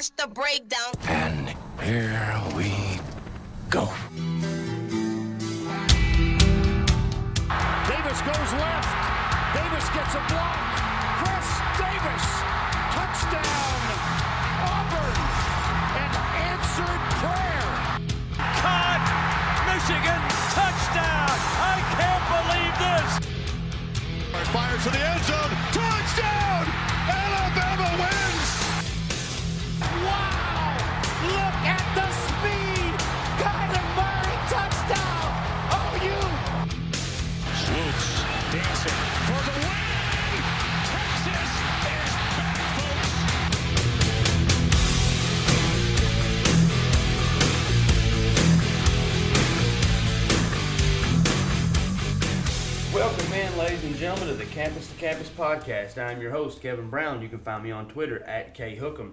watch the breakdown. And here we go. Davis goes left. Davis gets a block. Chris Davis. Touchdown. Auburn. An answered prayer. Caught. Michigan. Touchdown. I can't believe this. Fires to the end zone. Touchdown. Ladies and gentlemen, to the Campus to Campus podcast. I'm your host, Kevin Brown. You can find me on Twitter at khookham.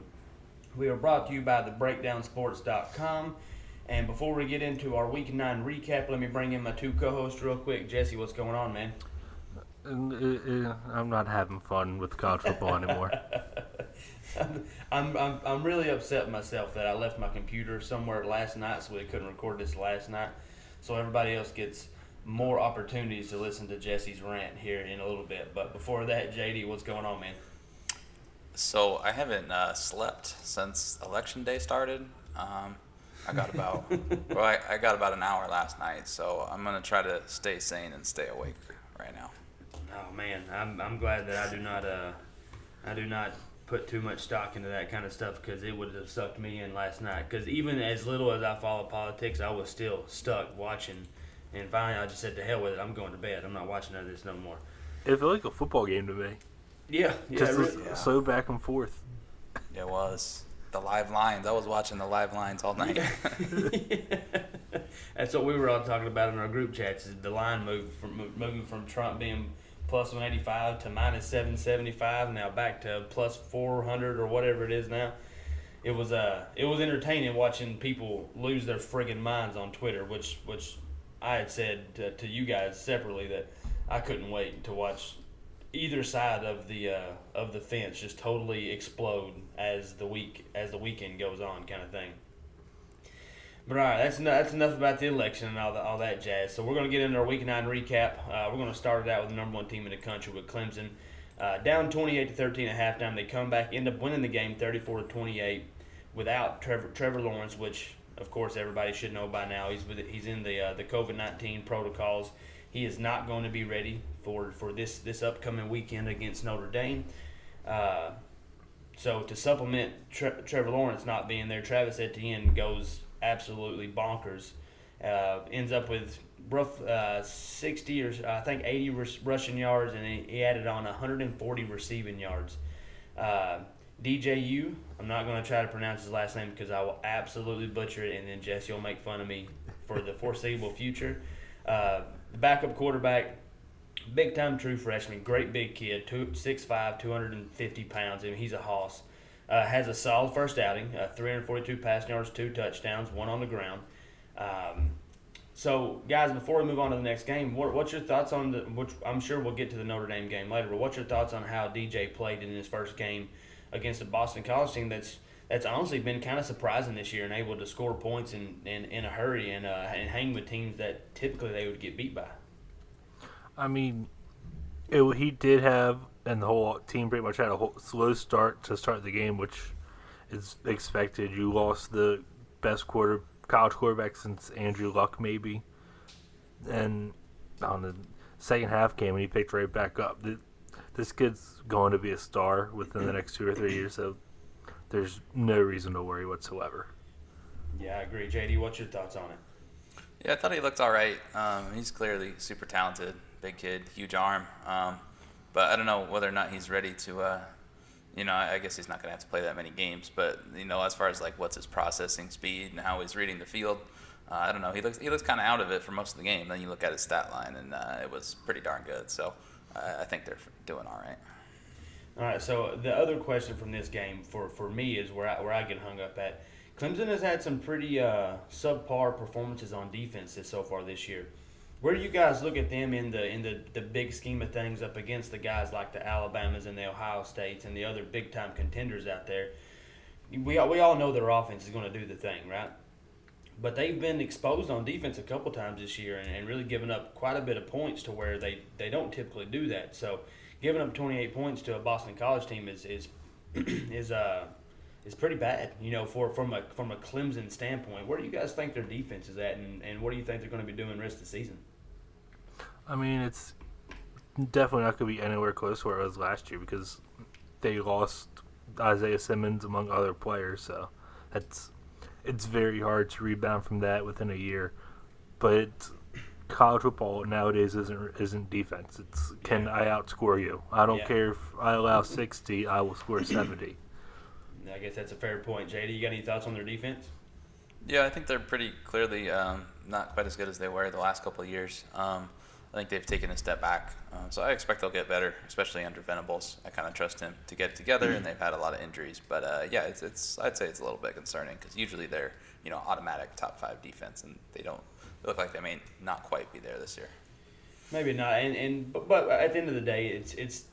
We are brought to you by thebreakdownsports.com. And before we get into our Week 9 recap, let me bring in my two co hosts real quick. Jesse, what's going on, man? Uh, uh, I'm not having fun with college football anymore. I'm, I'm, I'm really upset myself that I left my computer somewhere last night so we couldn't record this last night. So everybody else gets more opportunities to listen to Jesse's rant here in a little bit. But before that, JD, what's going on, man? So I haven't uh, slept since election day started. Um, I got about well, I, I got about an hour last night, so I'm gonna try to stay sane and stay awake right now. Oh man, I'm, I'm glad that I do not uh I do not put too much stock into that kind of stuff because it would have sucked me in last night. Because even as little as I follow politics, I was still stuck watching. And finally, I just said to hell with it. I'm going to bed. I'm not watching none of this no more. It felt like a football game to me. Yeah, yeah, Just it this really- so back and forth. It was the live lines. I was watching the live lines all night. That's what we were all talking about in our group chats. Is the line move from moving from Trump being plus 185 to minus 775, now back to plus 400 or whatever it is now. It was uh it was entertaining watching people lose their friggin' minds on Twitter, which which I had said to, to you guys separately that I couldn't wait to watch either side of the uh, of the fence just totally explode as the week as the weekend goes on, kind of thing. But all right, that's enough, that's enough about the election and all, the, all that jazz. So we're going to get into our week nine recap. Uh, we're going to start it out with the number one team in the country with Clemson. Uh, down 28 to 13 at halftime, they come back, end up winning the game 34 to 28 without Trevor Trevor Lawrence, which of course everybody should know by now. He's with he's in the uh, the COVID 19 protocols. He is not going to be ready for for this this upcoming weekend against Notre Dame. Uh, so to supplement Tre- Trevor Lawrence not being there, Travis Etienne goes absolutely bonkers. Uh, ends up with rough uh, 60 or I think 80 rus- rushing yards, and he, he added on 140 receiving yards. Uh, DJU, I'm not going to try to pronounce his last name because I will absolutely butcher it, and then Jesse will make fun of me for the foreseeable future. Uh, the backup quarterback, big time true freshman, great big kid, two, 6'5", 250 pounds. Mean, he's a hoss. Uh, has a solid first outing, uh, 342 passing yards, two touchdowns, one on the ground. Um, so, guys, before we move on to the next game, what, what's your thoughts on the? Which I'm sure we'll get to the Notre Dame game later. But what's your thoughts on how DJ played in his first game against a Boston College team that's that's honestly been kind of surprising this year and able to score points in, in, in a hurry and uh, and hang with teams that typically they would get beat by. I mean, it, he did have, and the whole team pretty much had a slow start to start the game, which is expected. You lost the best quarter college quarterback since Andrew Luck, maybe, and on the second half game, when he picked right back up. Th- This kid's going to be a star within the next two or three years, so there's no reason to worry whatsoever. Yeah, I agree. JD, what's your thoughts on it? Yeah, I thought he looked all right. Um, he's clearly super talented, big kid, huge arm. Um, but I don't know whether or not he's ready to. Uh, you know, I I guess he's not going to have to play that many games. But you know, as far as like what's his processing speed and how he's reading the field, uh, I don't know. He looks he looks kind of out of it for most of the game. Then you look at his stat line, and uh, it was pretty darn good. So I think they're doing all right. All right. So the other question from this game for, for me is where I, where I get hung up at. Clemson has had some pretty uh, subpar performances on defenses so far this year. Where do you guys look at them in the in the, the big scheme of things up against the guys like the Alabamas and the Ohio States and the other big time contenders out there? we all, we all know their offense is going to do the thing, right? But they've been exposed on defense a couple times this year and, and really given up quite a bit of points to where they, they don't typically do that. So giving up 28 points to a Boston College team is is is uh is pretty bad, you know, for from a from a Clemson standpoint. Where do you guys think their defense is at, and, and what do you think they're going to be doing rest of the season? I mean, it's definitely not going to be anywhere close to where it was last year because they lost Isaiah Simmons among other players. So that's it's very hard to rebound from that within a year. But college football nowadays isn't isn't defense. It's can I outscore you? I don't Yeah. care if I allow sixty, I will score seventy. I guess that's a fair point. JD, you got any thoughts on their defense? Yeah, I think they're pretty clearly um, not quite as good as they were the last couple of years. Um, I think they've taken a step back, uh, so I expect they'll get better, especially under Venables. I kind of trust him to get it together, and they've had a lot of injuries. But uh, yeah, it's, it's I'd say it's a little bit concerning because usually they're you know automatic top five defense, and they don't they look like they may not quite be there this year. Maybe not, and and but, but at the end of the day, it's it's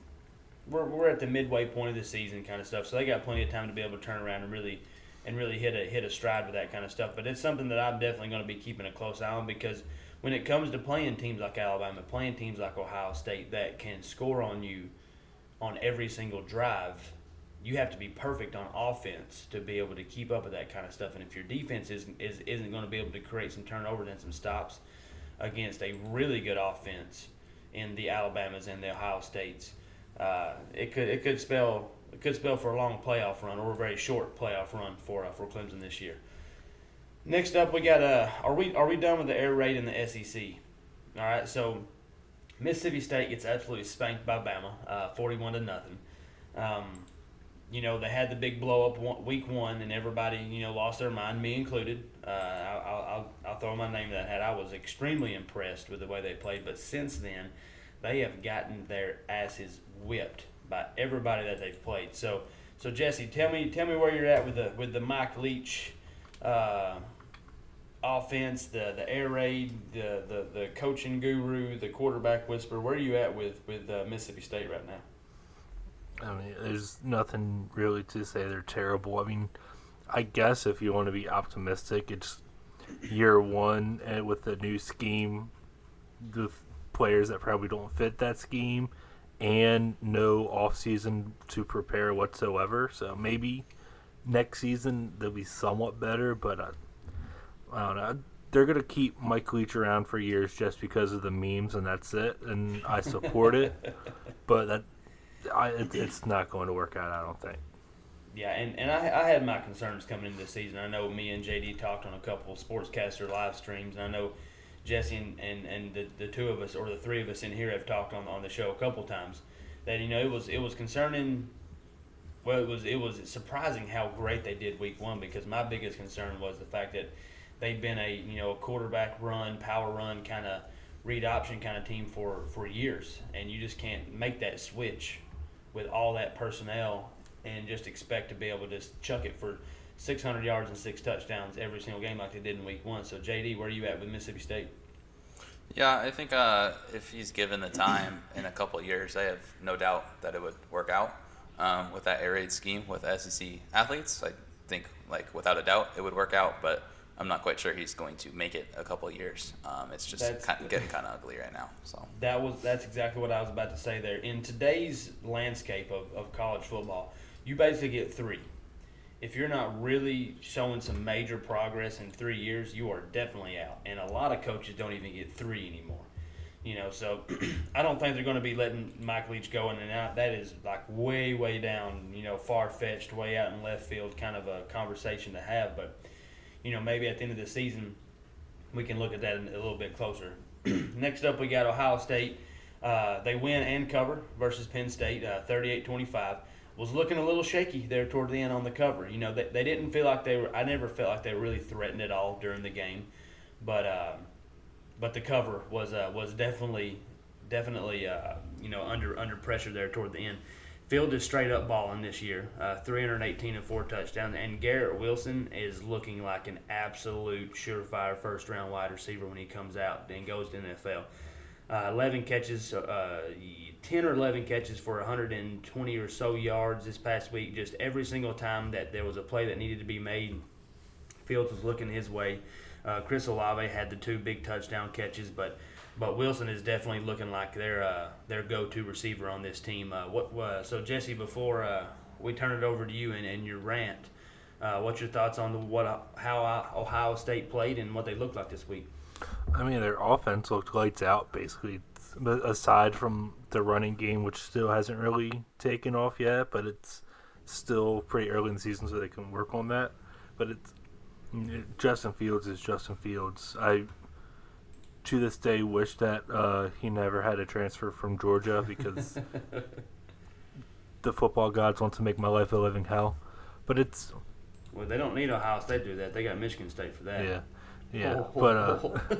we're, we're at the midway point of the season kind of stuff, so they got plenty of time to be able to turn around and really and really hit a hit a stride with that kind of stuff. But it's something that I'm definitely going to be keeping a close eye on because when it comes to playing teams like Alabama, playing teams like Ohio State that can score on you on every single drive, you have to be perfect on offense to be able to keep up with that kind of stuff. And if your defense isn't is, isn't going to be able to create some turnovers and some stops against a really good offense in the Alabamas and the Ohio States, uh, it could it could spell it could spell for a long playoff run or a very short playoff run for uh, for Clemson this year. Next up, we got uh, are we are we done with the air raid in the SEC? All right, so Mississippi State gets absolutely spanked by Bama, uh, forty-one to nothing. Um, you know they had the big blow up one, week one, and everybody you know lost their mind, me included. Uh, I'll, I'll, I'll throw my name to that hat. I was extremely impressed with the way they played, but since then, they have gotten their asses whipped by everybody that they've played. So, so Jesse, tell me tell me where you're at with the with the Mike Leach. Uh, offense, the the air raid, the, the the coaching guru, the quarterback whisper. Where are you at with with uh, Mississippi State right now? I mean, there's nothing really to say they're terrible. I mean, I guess if you want to be optimistic, it's year one and with the new scheme, the players that probably don't fit that scheme, and no off season to prepare whatsoever. So maybe next season they'll be somewhat better, but I don't know. They're gonna keep Mike Leach around for years just because of the memes, and that's it. And I support it, but that I, it, it's not going to work out. I don't think. Yeah, and, and I, I had my concerns coming into the season. I know me and JD talked on a couple of sportscaster live streams, and I know Jesse and, and, and the, the two of us or the three of us in here have talked on on the show a couple times that you know it was it was concerning. Well, it was it was surprising how great they did week one because my biggest concern was the fact that they've been a you know a quarterback run, power run kind of read option kind of team for for years, and you just can't make that switch with all that personnel and just expect to be able to just chuck it for 600 yards and six touchdowns every single game like they did in week one. So JD, where are you at with Mississippi State? Yeah, I think uh, if he's given the time in a couple years, I have no doubt that it would work out um, with that air raid scheme with SEC athletes. I think, like without a doubt, it would work out. But I'm not quite sure he's going to make it a couple of years. Um, it's just kind of getting kind of ugly right now. So That was that's exactly what I was about to say there. In today's landscape of, of college football, you basically get three. If you're not really showing some major progress in three years, you are definitely out. And a lot of coaches don't even get three anymore. You know, so I don't think they're going to be letting Mike Leach go in and out. That is like way, way down, you know, far fetched, way out in left field kind of a conversation to have. But, you know, maybe at the end of the season, we can look at that a little bit closer. Next up, we got Ohio State. Uh, they win and cover versus Penn State, uh, 38-25. Was looking a little shaky there toward the end on the cover. You know, they, they didn't feel like they were. I never felt like they really threatened at all during the game, but uh, but the cover was uh, was definitely definitely uh, you know under under pressure there toward the end. Field is straight up balling this year, uh, 318 and four touchdowns, and Garrett Wilson is looking like an absolute surefire first round wide receiver when he comes out and goes to NFL. Uh, 11 catches, uh, 10 or 11 catches for 120 or so yards this past week. Just every single time that there was a play that needed to be made, Fields was looking his way. Uh, Chris Olave had the two big touchdown catches, but but Wilson is definitely looking like their uh, their go-to receiver on this team. Uh, what uh, so Jesse? Before uh, we turn it over to you and, and your rant, uh, what's your thoughts on the, what how Ohio State played and what they looked like this week? I mean, their offense looked lights out basically. Aside from the running game, which still hasn't really taken off yet, but it's still pretty early in the season, so they can work on that. But it's Justin Fields is Justin Fields. I to this day wish that uh, he never had a transfer from Georgia because the football gods want to make my life a living hell. But it's well, they don't need Ohio State to do that. They got Michigan State for that. Yeah, yeah. Oh, but uh,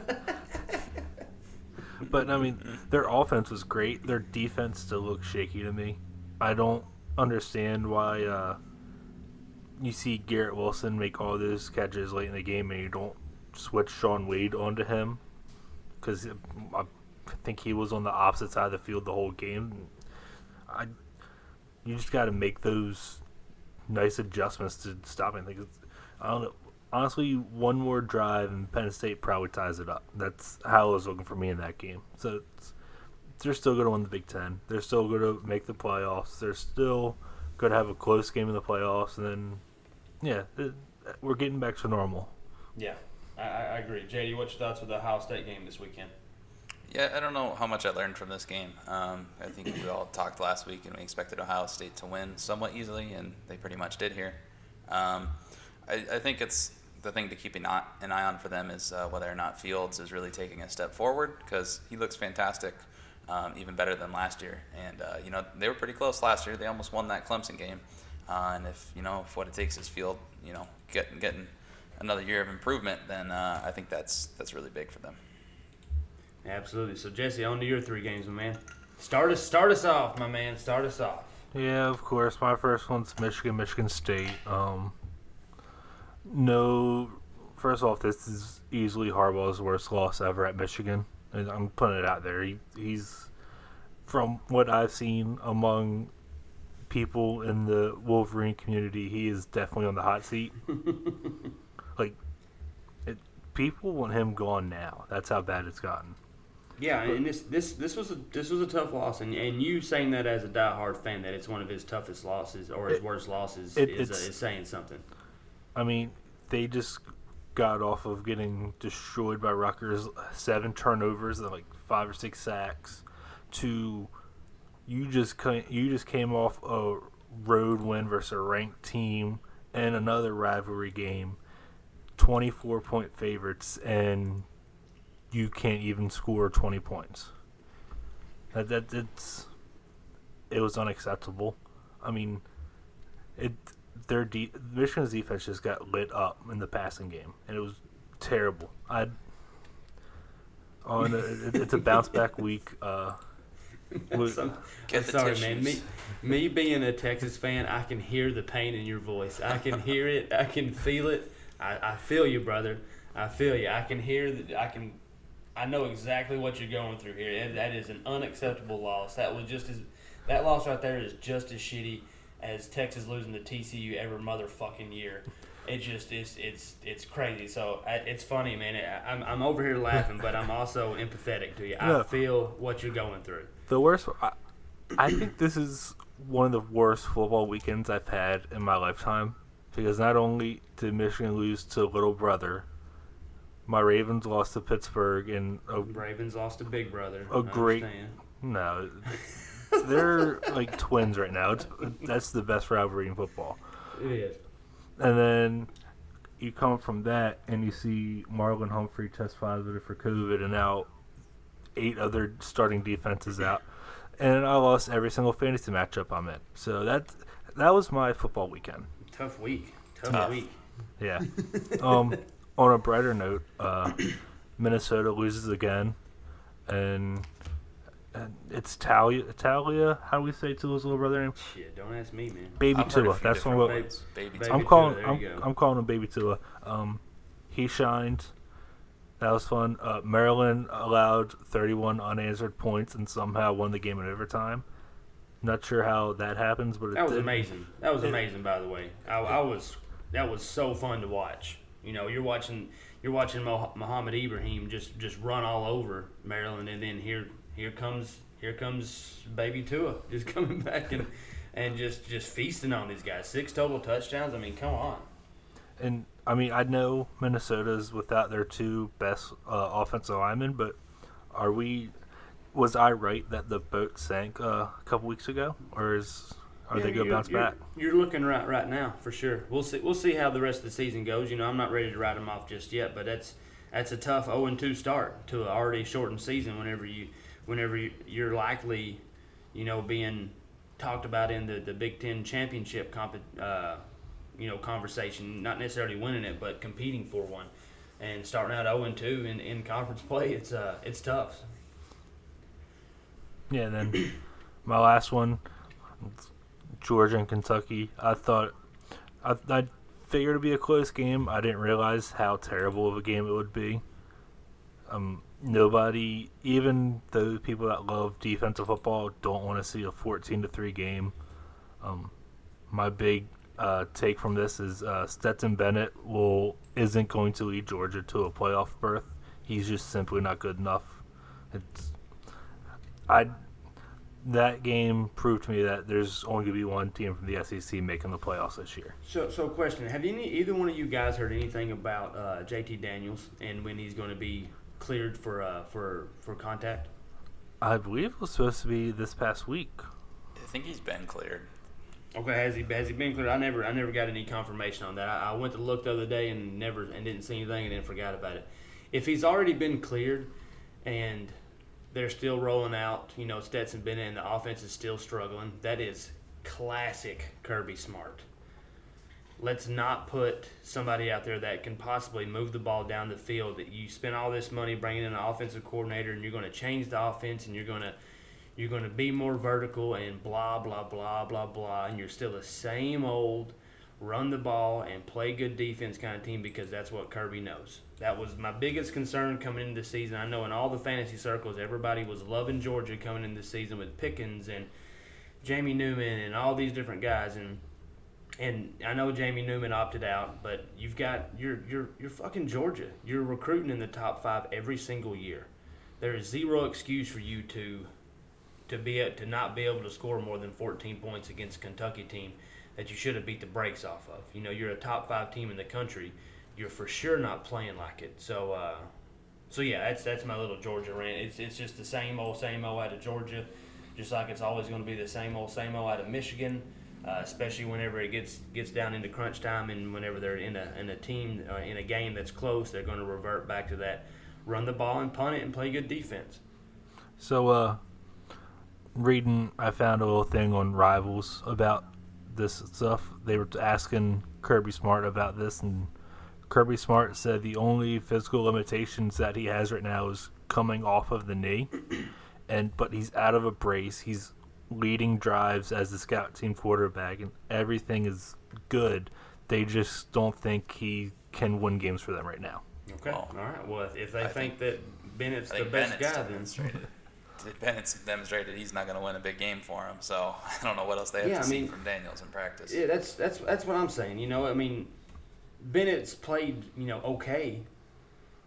but I mean, their offense was great. Their defense still looks shaky to me. I don't understand why. Uh, you see Garrett Wilson make all those catches late in the game, and you don't switch Shaun Wade onto him because I think he was on the opposite side of the field the whole game. I, you just got to make those nice adjustments to stop anything. I don't know. Honestly, one more drive and Penn State probably ties it up. That's how it was looking for me in that game. So they're still going to win the Big Ten. They're still going to make the playoffs. They're still going to have a close game in the playoffs, and then yeah, it, we're getting back to normal. Yeah, I, I agree. JD, what's your thoughts with the Ohio State game this weekend? Yeah, I don't know how much I learned from this game. Um, I think we all talked last week and we expected Ohio State to win somewhat easily, and they pretty much did here. Um, I, I, think it's the thing to keep an eye, an eye on for them is uh, whether or not Fields is really taking a step forward because he looks fantastic, um, even better than last year. And, uh, you know, they were pretty close last year. They almost won that Clemson game. Uh, and if you know if what it takes is field, you know, getting getting another year of improvement, then uh, I think that's that's really big for them. Absolutely. So Jesse, on to your three games, my man. Start us start us off, my man. Start us off. Yeah, of course. My first one's Michigan, Michigan State. Um, no, first off, this is easily Harbaugh's worst loss ever at Michigan. And I'm putting it out there. He, he's, from what I've seen among people in the Wolverine community, he is definitely on the hot seat. like, it, people want him gone now. That's how bad it's gotten. Yeah, and this this this was a this was a tough loss, and and you saying that as a diehard fan that it's one of his toughest losses or his it, worst losses it, is, uh, is saying something. I mean, they just got off of getting destroyed by Rutgers, seven turnovers and like five or six sacks, to you just you just came off a road win versus a ranked team and another rivalry game, 24 point favorites, and you can't even score 20 points. That that it's it was unacceptable. I mean, it their de- Michigan's defense just got lit up in the passing game, and it was terrible. I on oh, it's a bounce back week. Uh, so, I'm sorry, man. Me, me being a Texas fan, I can hear the pain in your voice. I can hear it. I can feel it. I, I feel you, brother. I feel you. I can hear that. I can. I know exactly what you're going through here. That is an unacceptable loss. That was just as. That loss right there is just as shitty as Texas losing to TCU every motherfucking year. It just is. It's it's crazy. So I, it's funny, man. I, I'm I'm over here laughing, but I'm also empathetic to you. I feel what you're going through. The worst. I, I think this is one of the worst football weekends I've had in my lifetime because not only did Michigan lose to little brother, my Ravens lost to Pittsburgh and a, Ravens lost to Big Brother. A great no, they're like twins right now. It's that's the best rivalry in football. It is. And then you come from that and you see Marlon Humphrey test positive for COVID, and now eight other starting defenses out, and I lost every single fantasy matchup I'm in. So that that was my football weekend. Tough week. Tough, Tough. week. Yeah. um, on a brighter note, uh, Minnesota loses again, and, and it's Taulia. Taulia, how do we say Tua's little brother name? Shit, don't ask me, man. Baby I've Tua. That's what. Baby, baby I'm calling. I'm, I'm, calling him Baby Tua. Um, he shined That was fun. Uh, Maryland allowed 31 unanswered points and somehow won the game in overtime. Not sure how that happens, but it That was did. amazing. That was amazing, by the way. I, I was that was so fun to watch. You know, you're watching you're watching Mohamed Ibrahim just just run all over Maryland, and then here here comes here comes baby Tua just coming back and and just just feasting on these guys. Six total touchdowns. I mean, come on. And I mean, I know Minnesota's without their two best uh, offensive linemen, but are we? Was I right that the boat sank uh, a couple weeks ago, or is are they gonna bounce you're- back? You're looking right right now for sure. We'll see. We'll see how the rest of the season goes. You know, I'm not ready to write them off just yet, but that's that's a tough 0 and 2 start to an already shortened season. Whenever you whenever you, you're likely, you know, being talked about in the, the Big Ten championship comp, uh, you know, conversation, not necessarily winning it, but competing for one, and starting out 0 and 2 in, in conference play, it's uh it's tough. Yeah. Then my last one, Georgia and Kentucky. I thought I I figured it'd be a close game. I didn't realize how terrible of a game it would be. Um, nobody, even those people that love defensive football, don't want to see a fourteen to three game. Um, my big uh, take from this is uh, Stetson Bennett will isn't going to lead Georgia to a playoff berth. He's just simply not good enough. It's I that game proved to me that there's only going to be one team from the SEC making the playoffs this year. So, so question: Have any either one of you guys heard anything about uh, JT Daniels and when he's going to be cleared for uh, for for contact? I believe it was supposed to be this past week. I think he's been cleared. Okay, has he has he been cleared? I never I never got any confirmation on that. I, I went to look the other day and never and didn't see anything and then forgot about it. If he's already been cleared and they're still rolling out, you know, Stetson Bennett and the offense is still struggling, that is classic Kirby Smart. Let's not put somebody out there that can possibly move the ball down the field. That you spend all this money bringing in an offensive coordinator, and you're going to change the offense, and you're going to you're going to be more vertical and blah blah blah blah blah and you're still the same old run the ball and play good defense kind of team because that's what Kirby knows. That was my biggest concern coming into the season. I know in all the fantasy circles everybody was loving Georgia coming into the season with Pickens and Jamie Newman and all these different guys and and I know Jamie Newman opted out, but you've got you're you're you're fucking Georgia. You're recruiting in the top 5 every single year. There is zero excuse for you to to be to not be able to score more than 14 points against a Kentucky team that you should have beat the brakes off of. You know, you're a top five team in the country. You're for sure not playing like it. So, uh, so yeah, that's that's my little Georgia rant. It's it's just the same old same old out of Georgia, just like it's always going to be the same old same old out of Michigan. Uh, especially whenever it gets gets down into crunch time and whenever they're in a in a team uh, in a game that's close, they're going to revert back to that run the ball and punt it and play good defense. So, uh, reading, I found a little thing on Rivals about this stuff. They were asking Kirby Smart about this, and Kirby Smart said the only physical limitations that he has right now is coming off of the knee, and but he's out of a brace. He's leading drives as the scout team quarterback, and everything is good. They just don't think he can win games for them right now. Okay. Well, All right. Well, if they think, think- that Bennett's I the best Bennett's guy, then demonstrated. Bennett's demonstrated he's not going to win a big game for him. So I don't know what else they have Yeah, to I see mean- from Daniels in practice. yeah, that's that's that's what I'm saying. You know, I mean, Bennett's played you know okay,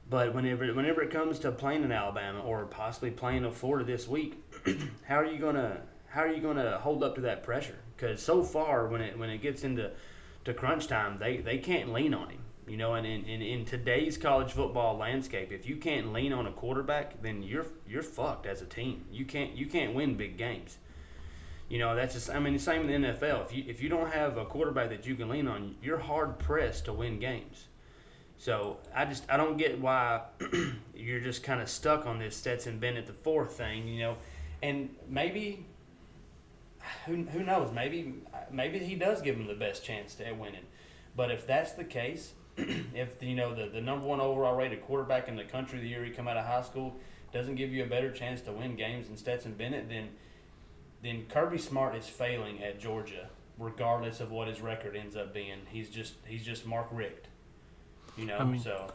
but whenever whenever it comes to playing in Alabama or possibly playing in Florida this week, how are you gonna how are you gonna hold up to that pressure? Because so far, when it when it gets into to crunch time, they they can't lean on him. You know, and in, in, in today's college football landscape, if you can't lean on a quarterback, then you're you're fucked as a team. You can't you can't win big games. You know, that's just I mean the same in the NFL. If you if you don't have a quarterback that you can lean on, you're hard pressed to win games. So I just I don't get why you're just kind of stuck on this Stetson Bennett the fourth thing, you know, and maybe who who knows maybe maybe he does give him the best chance at winning, but if that's the case, if you know the the number one overall rated quarterback in the country the year he come out of high school doesn't give you a better chance to win games than Stetson Bennett, then then Kirby Smart is failing at Georgia, regardless of what his record ends up being. He's just he's just Mark Richt. You know, I mean- so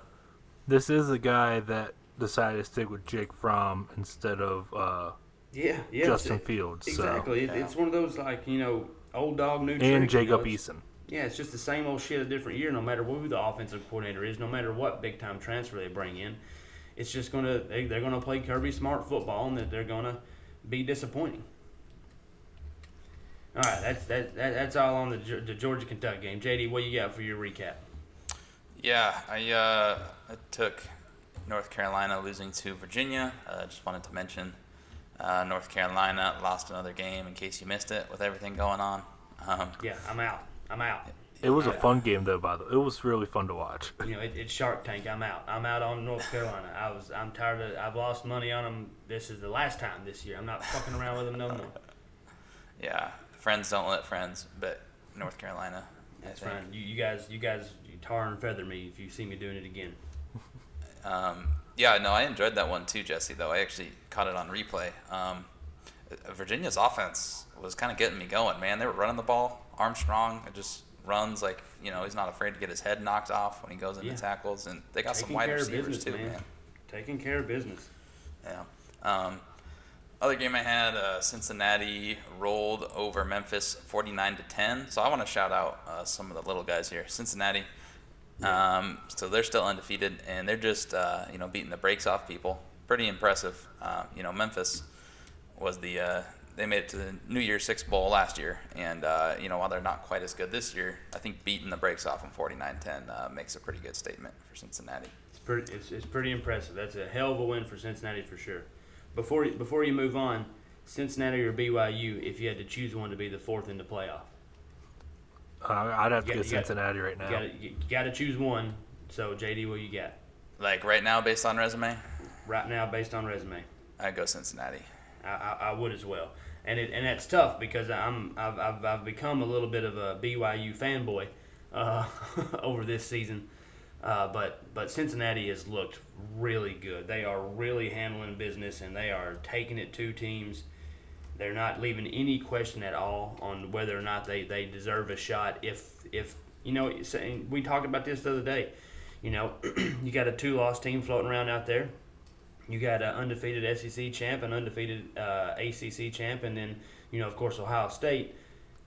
This is a guy that decided to stick with Jake Fromm instead of uh, Yeah, yeah. Justin it's- Fields. So. Exactly. It, It's one of those like you know old dog new trick. And Jacob Eason. Yeah, it's just the same old shit a different year. No matter who the offensive coordinator is, no matter what big time transfer they bring in, it's just gonna they, they're gonna play Kirby Smart football, and that they're gonna be disappointing. All right, that's that, that that's all on the the Georgia Kentucky game. JD, what you got for your recap? Yeah, I, uh, I took North Carolina losing to Virginia. Uh, just wanted to mention uh, North Carolina lost another game in case you missed it with everything going on. Um, Yeah, I'm out. I'm out. It was a Yeah. fun game though. By the way, it was really fun to watch. You know, it, it's Shark Tank. I'm out. I'm out on North Carolina. I was. I'm tired of. I've lost money on them. This is the last time this year. I'm not fucking around with them no more. yeah, friends don't let friends, but North Carolina. I That's think. fine. You, you guys, you guys, you tar and feather me if you see me doing it again. Um, yeah, no, I enjoyed that one too, Jesse. Though I actually caught it on replay. Um, Virginia's offense was kind of getting me going, man. They were running the ball. Armstrong just runs like you know he's not afraid to get his head knocked off when he goes into Yeah. tackles, and they got some wide receivers business, too, man. man. Taking care of business. Yeah. Um, other game I had, uh, Cincinnati rolled over Memphis 49 to 10. So I want to shout out uh, some of the little guys here. Cincinnati. Um, so they're still undefeated, and they're just uh, you know beating the brakes off people. Pretty impressive. Uh, you know Memphis was the uh, they made it to the New Year's Six Bowl last year, and uh, you know while they're not quite as good this year, I think beating the brakes off in 49-10 uh, makes a pretty good statement for Cincinnati. It's pretty. It's, it's pretty impressive. That's a hell of a win for Cincinnati for sure. Before you- before you move on, Cincinnati or BYU, if you had to choose one to be the fourth in the playoff, Uh, I'd have to Yeah, go you got- Cincinnati right now. you got you, got to choose one. So JD, what you got Like right now, based on resume, right now based on resume? I go Cincinnati. I, I, would as well. And it and that's tough because I'm I've, I've, I've become a little bit of a BYU fanboy uh, over this season. Uh, but but Cincinnati has looked really good. They are really handling business and they are taking it to teams. They're not leaving any question at all on whether or not they, they deserve a shot. If if you know, we talked about this the other day. You know, you got a two loss team floating around out there. You got an undefeated SEC champ, an undefeated uh, ACC champ, and then you know, of course, Ohio State,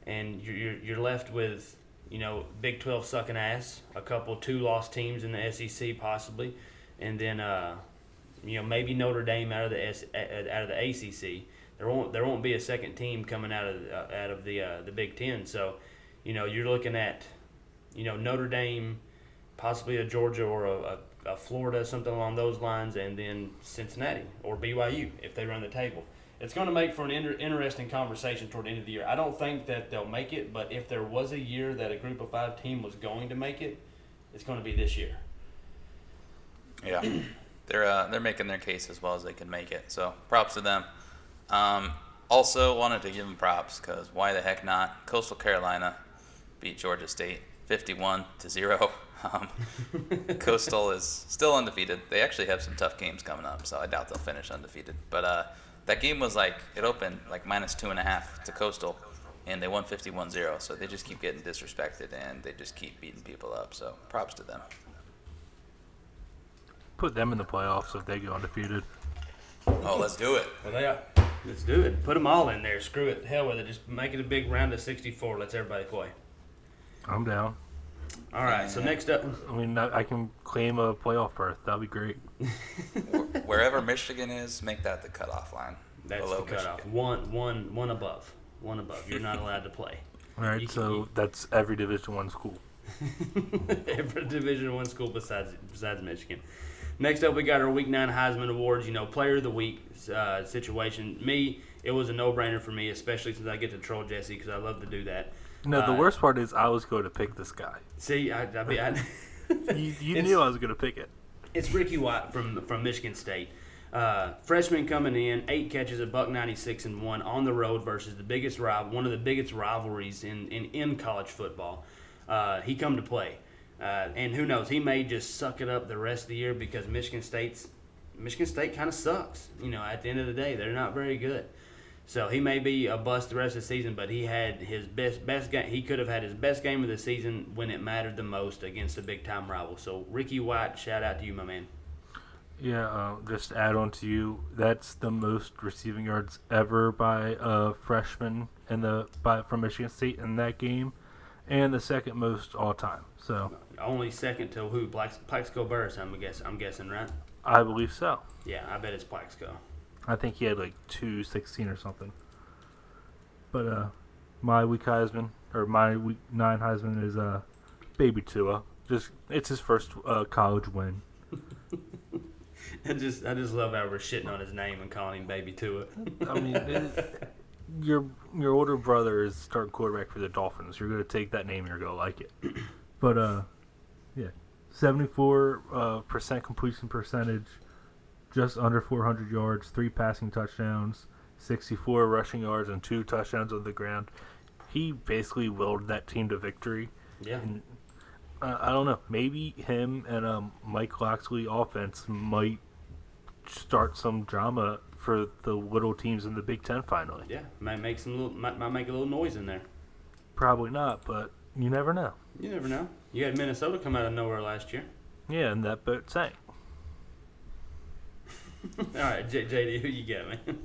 and you're, you're, left with you know Big Twelve sucking ass, a couple two loss teams in the SEC possibly, and then uh, you know maybe Notre Dame out of the S, out of the ACC. There won't there won't be a second team coming out of uh, out of the uh, the Big Ten. So, you know, you're looking at you know Notre Dame, possibly a Georgia or a, a, a Florida, something along those lines, and then Cincinnati or BYU if they run the table. It's going to make for an inter- interesting conversation toward the end of the year. I don't think that they'll make it, but if there was a year that a group of five team was going to make it, it's going to be this year. Yeah, they're uh, they're making their case as well as they can make it. So props to them. Um, also wanted to give them props because why the heck not? Coastal Carolina beat Georgia State 51 to zero. Um, Coastal is still undefeated. They actually have some tough games coming up, so I doubt they'll finish undefeated. But uh, that game was like it opened like minus two and a half to Coastal, and they won 51-0. So they just keep getting disrespected and they just keep beating people up. So props to them. Put them in the playoffs if they go undefeated. Oh, let's do it. Well, they are. Let's do it. Put them all in there. Screw it. Hell with it. Just make it a big round of 64. Let's everybody play. I'm down. All right. So next up, I mean, I I can claim a playoff berth. That'd be great. Wherever Michigan is, make that the cutoff line. that's below the cutoff. Michigan. One, one, one above. One above. You're not allowed to play. All right, You- so you- that's every Division One school. Every Division One school besides besides Michigan. Next up, we got our Week Nine Heisman Awards. You know, Player of the Week uh, situation. Me, it was a no-brainer for me, especially since I get to troll Jesse because I love to do that. No, the Uh, worst part is I was going to pick this guy. See, I, I, mean, I You, you knew I was going to pick it. It's Ricky White from from Michigan State. Uh, freshman coming in, eight catches, a buck ninety six and one on the road versus the biggest rival, one of the biggest rivalries in in, in college football. Uh, he come to play, uh, and who knows? He may just suck it up the rest of the year because Michigan State's Michigan State kind of sucks. You know, at the end of the day, they're not very good. So he may be a bust the rest of the season, but he had his best best game. He could have had his best game of the season when it mattered the most against a big time rival. So Ricky White, shout out to you, my man. Yeah, uh, just to add on to you, that's the most receiving yards ever by a freshman in the by from Michigan State in that game, and the second most all time. So Only second to who? Plax- Plaxico Burress, I'm guess. I'm guessing, right? I believe so. Yeah, I bet it's Plaxico. I think he had like two sixteen or something. But uh, my week Heisman or my week nine Heisman is uh, Baby Tua. Just it's his first uh, college win. I just I just love how we're shitting on his name and calling him Baby Tua. I mean, it, your your older brother is starting quarterback for the Dolphins. You're gonna take that name. And you're gonna like it. But uh, yeah, seventy four uh, percent completion percentage, just under four hundred yards, three passing touchdowns, sixty four rushing yards, and two touchdowns on the ground. He basically willed that team to victory. yeah. And uh, I don't know. Maybe him and um, Mike Locksley offense might start some drama for the little teams in the Big Ten finally. Yeah, might make some little, might, might make a little noise in there. Probably not, but you never know. You never know. You had Minnesota come out of nowhere last year. Yeah, and that boat sank. All right, J- JD, who you got, man?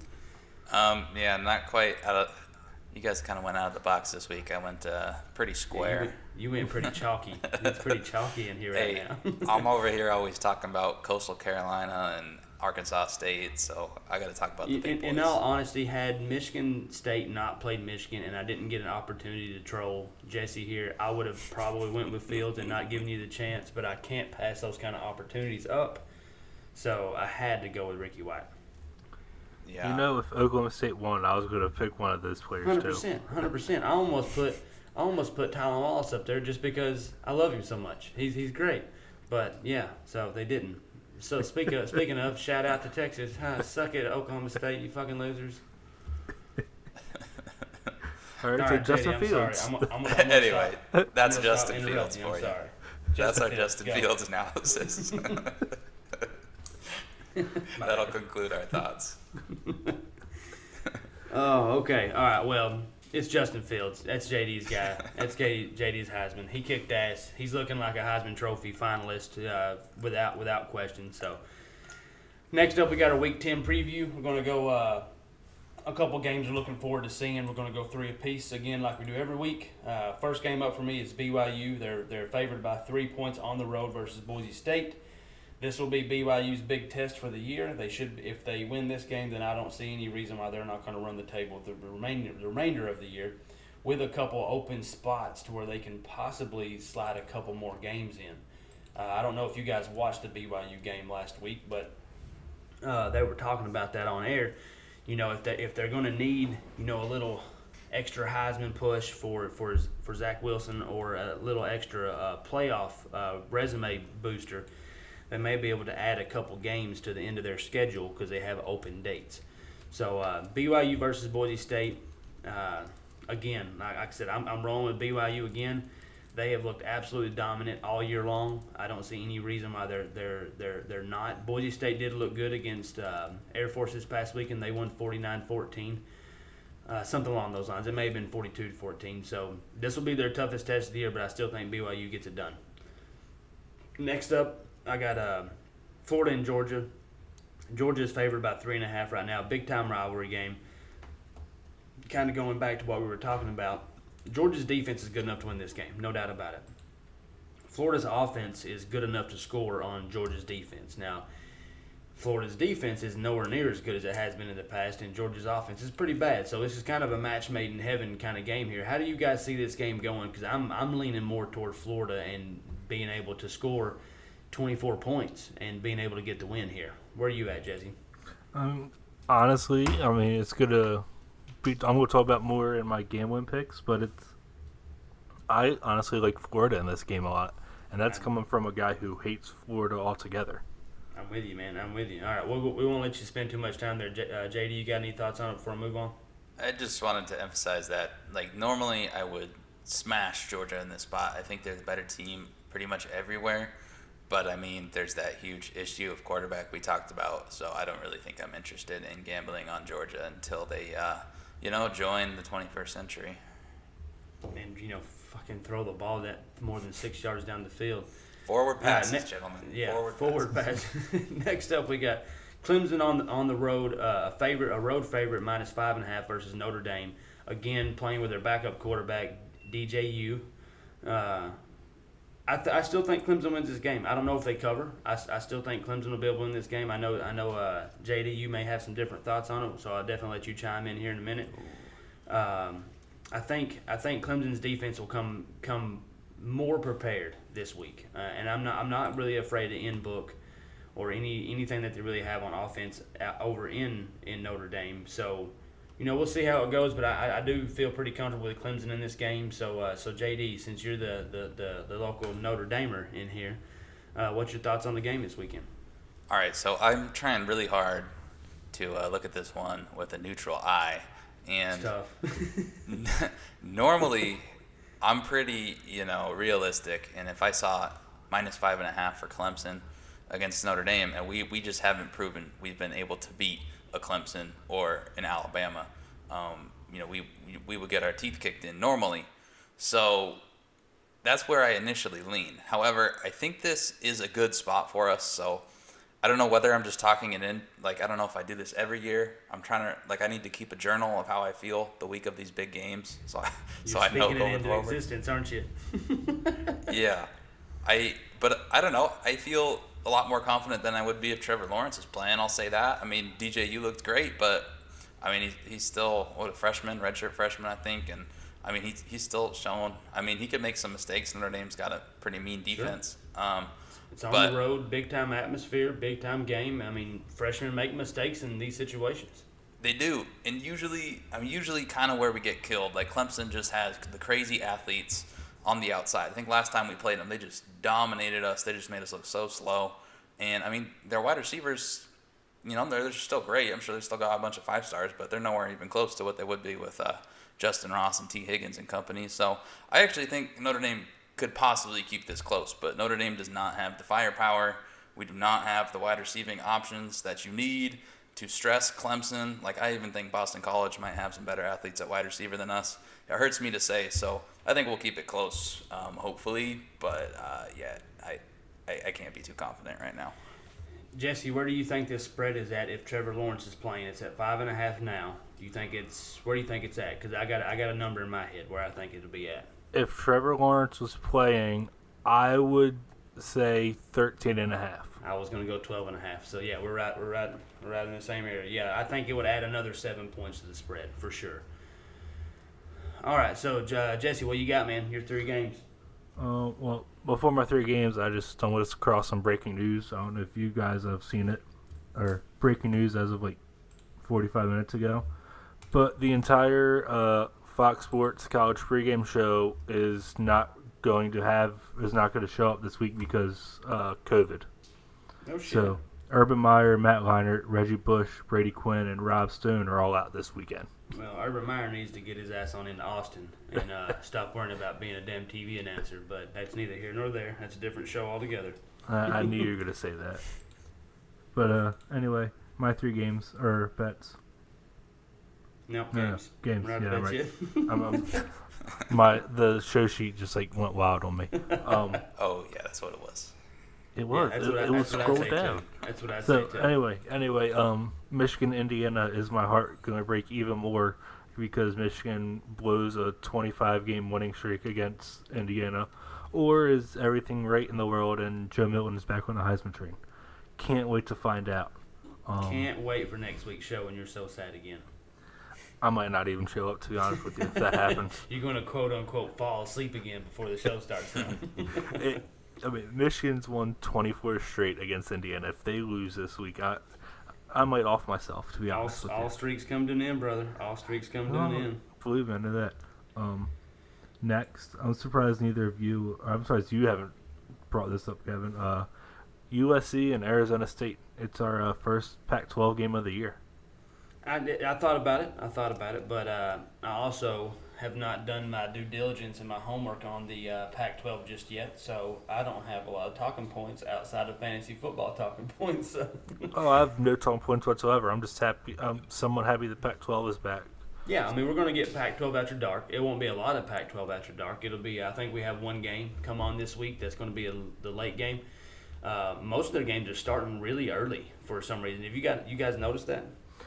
Um, yeah, not quite out of. You guys kind of went out of the box this week. I went uh, pretty You square. went, you went pretty chalky. It's pretty chalky in here right now. I'm over here always talking about Coastal Carolina and Arkansas State, so I got to talk about the in, big in, in all honesty, had Michigan State not played Michigan and I didn't get an opportunity to troll Jesse here, I would have probably went with Fields and not given you the chance. But I can't pass those kind of opportunities up, so I had to go with Ricky White. yeah. You know, if Oklahoma State won, I was going to pick one of those players Hundred too. percent, hundred percent. I almost put, I almost put Tylan Wallace up there just because I love him so much. He's he's great, but yeah, so they didn't. So speaking of, speaking of, shout out to Texas. Huh, suck it, Oklahoma State, you fucking losers. All right, All so right, Justin JD, I'm Fields. sorry. I'm, I'm, I'm, I'm anyway, I'm that's Justin Fields interrupting. for I'm you. sorry. That's our Justin. Fields analysis. That'll conclude our thoughts. Oh, okay. All right. Well, it's Justin Fields. That's JD's guy. That's JD's Heisman. He kicked ass. He's looking like a Heisman Trophy finalist uh, without without question. So, next up, we got our Week Ten preview. We're gonna go uh, a couple games we're looking forward to seeing. We're gonna go three apiece again, like we do every week. Uh, first game up for me is BYU. They're they're favored by three points on the road versus Boise State. This will be BYU's big test for the year. They should, if they win this game, then I don't see any reason why they're not going to run the table the remainder the remainder of the year, with a couple open spots to where they can possibly slide a couple more games in. Uh, I don't know if you guys watched the BYU game last week, but uh, they were talking about that on air. You know, if they if they're going to need you know a little extra Heisman push for for for Zach Wilson or a little extra uh, playoff uh, resume booster, they may be able to add a couple games to the end of their schedule because they have open dates. So uh, BYU versus Boise State. Uh, again, like I said, I'm, I'm rolling with BYU again. They have looked absolutely dominant all year long. I don't see any reason why they're they're they're they're not. Boise State did look good against um Air Force this past week, and they won 49-14. Uh, something along those lines. It may have been 42 to 14. So this will be their toughest test of the year, but I still think BYU gets it done. Next up, I got uh, Florida and Georgia. Georgia is favored by three and a half right now. Big time rivalry game. Kind of going back to what we were talking about. Georgia's defense is good enough to win this game, no doubt about it. Florida's offense is good enough to score on Georgia's defense. Now, Florida's defense is nowhere near as good as it has been in the past, and Georgia's offense is pretty bad. So this is kind of a match made in heaven kind of game here. How do you guys see this game going? Because I'm I'm leaning more toward Florida and being able to score 24 points and being able to get the win here. Where are you at, Jesse? Um, honestly, I mean, it's gonna be. I'm gonna talk about more in my game gambling picks, but it's. I honestly like Florida in this game a lot, and that's coming from a guy who hates Florida altogether. I'm with you, man. I'm with you. All right, we, we won't let you spend too much time there. J- uh, JD, you got any thoughts on it before I move on? I just wanted to emphasize that, like, normally I would smash Georgia in this spot. I think they're the better team pretty much everywhere. But I mean, there's that huge issue of quarterback we talked about. So I don't really think I'm interested in gambling on Georgia until they, uh, you know, join the 21st century. And you know, fucking throw the ball that more than six yards down the field. Forward Uh, passes, ne- gentlemen. Yeah, forward, forward, passes. pass. Next up, we got Clemson on the, on the road, uh, a favorite, a road favorite, minus five and a half versus Notre Dame. Again, playing with their backup quarterback DJU. Uh, I, th- I still think Clemson wins this game. I don't know if they cover. I still think Clemson will be able to win this game. I know I know uh, JD, you may have some different thoughts on it, so I'll definitely let you chime in here in a minute. Um, I think I think Clemson's defense will come come more prepared this week, uh, and I'm not I'm not really afraid of Ian Book or any anything that they really have on offense uh, over in in Notre Dame. So, you know, we'll see how it goes, but I, I do feel pretty comfortable with Clemson in this game. So, uh, so JD, since you're the the, the, the local Notre Damer in here, uh, what's your thoughts on the game this weekend? All right, so I'm trying really hard to uh, look at this one with a neutral eye, and normally I'm pretty, you know, realistic. And if I saw minus five and a half for Clemson against Notre Dame, and we, we just haven't proven we've been able to beat a Clemson or an Alabama, um, you know, we, we, we would get our teeth kicked in normally. So that's where I initially lean. However, I think this is a good spot for us. So I don't know whether I'm just talking it in. Like I don't know if I do this every year. I'm trying to like I need to keep a journal of how I feel the week of these big games. So I, You're so I know going into existence, aren't you? Yeah, I but I don't know. I feel a lot more confident than I would be if Trevor Lawrence is playing. I'll say that. I mean, DJ, you looked great, but I mean, he's, he's still what a freshman, redshirt freshman, I think, and I mean, he's he's still showing. I mean, he could make some mistakes. Notre Dame's got a pretty mean defense. Um, It's on But- the road, big time atmosphere, big time game. I mean, freshmen make mistakes in these situations. They do, and usually, I mean, usually kind of where we get killed. Like Clemson just has the crazy athletes on the outside. I think last time we played them, they just dominated us. They just made us look so slow. And I mean, their wide receivers, you know, they're, they're still great. I'm sure they still got a bunch of five stars, but they're nowhere even close to what they would be with uh, Justyn Ross and Tee Higgins and company. So I actually think Notre Dame could possibly keep this close, but Notre Dame does not have the firepower. We do not have the wide receiving options that you need to stress Clemson. Like I even think Boston College might have some better athletes at wide receiver than us. It hurts me to say, so I think we'll keep it close, um, hopefully. But uh, yeah, I, I I can't be too confident right now. Jesse, where do you think this spread is at if Trevor Lawrence is playing? It's at five and a half now. Do you think it's where do you think it's at? Because I got I got a number in my head where I think it'll be at. If Trevor Lawrence was playing, I would say 13 and a half. I was gonna go 12 and a half. So yeah, we're right we're right we're right in the same area. Yeah, I think it would add another seven points to the spread for sure. All right, so uh, Jesse, what you got, man? Your three games. Uh, well, before my three games, I just stumbled across some breaking news. I don't know if you guys have seen it, or breaking news as of like 45 minutes ago. But the entire uh, Fox Sports college pregame show is not going to have is not going to show up this week because uh, COVID. No shit. So Urban Meyer, Matt Leinart, Reggie Bush, Brady Quinn, and Rob Stone are all out this weekend. Well, Urban Meyer needs to get his ass on into Austin and uh, stop worrying about being a damn TV announcer. But that's neither here nor there. That's a different show altogether. I, I knew you were going to say that. But uh, anyway, my three games or bets. No Yeah, games. games, We're not yeah, right. I'm, I'm, my the show sheet just like went wild on me. Um, Oh yeah, that's what it was. It Yeah, was. that's it, I, it was scrolled down. That's what I So too. anyway, anyway, um, Michigan, Indiana is my heart going to break even more because Michigan blows a 25 game winning streak against Indiana, or is everything right in the world and Joe Milton is back on the Heisman train? Can't wait to find out. Um, Can't wait for next week's show when you're so sad again. I might not even show up to be honest with you if that happens. You're gonna quote unquote fall asleep again before the show starts. It, I mean, Michigan's won 24 straight against Indiana. If they lose this week, I I might off myself to be all, honest with all you. streaks come to an end, brother. All streaks come to an end. Believe me, into that. Um, next, I'm surprised neither of you. I'm surprised you haven't brought this up, Kevin. Uh, USC and Arizona State. It's our uh, first Pac-12 game of the year. I, did- I thought about it. I thought about it, but uh, I also have not done my due diligence and my homework on the uh, Pac-12 just yet, so I don't have a lot of talking points outside of fantasy football talking points. So. Oh, I have no talking points whatsoever. I'm just happy. I'm somewhat happy the Pac-12 is back. Yeah, I mean we're going to get Pac-12 after dark. It won't be a lot of Pac-12 after dark. It'll be I think we have one game come on this week that's going to be a, the late game. Uh, most of their games are starting really early for some reason. Have you got you guys noticed that?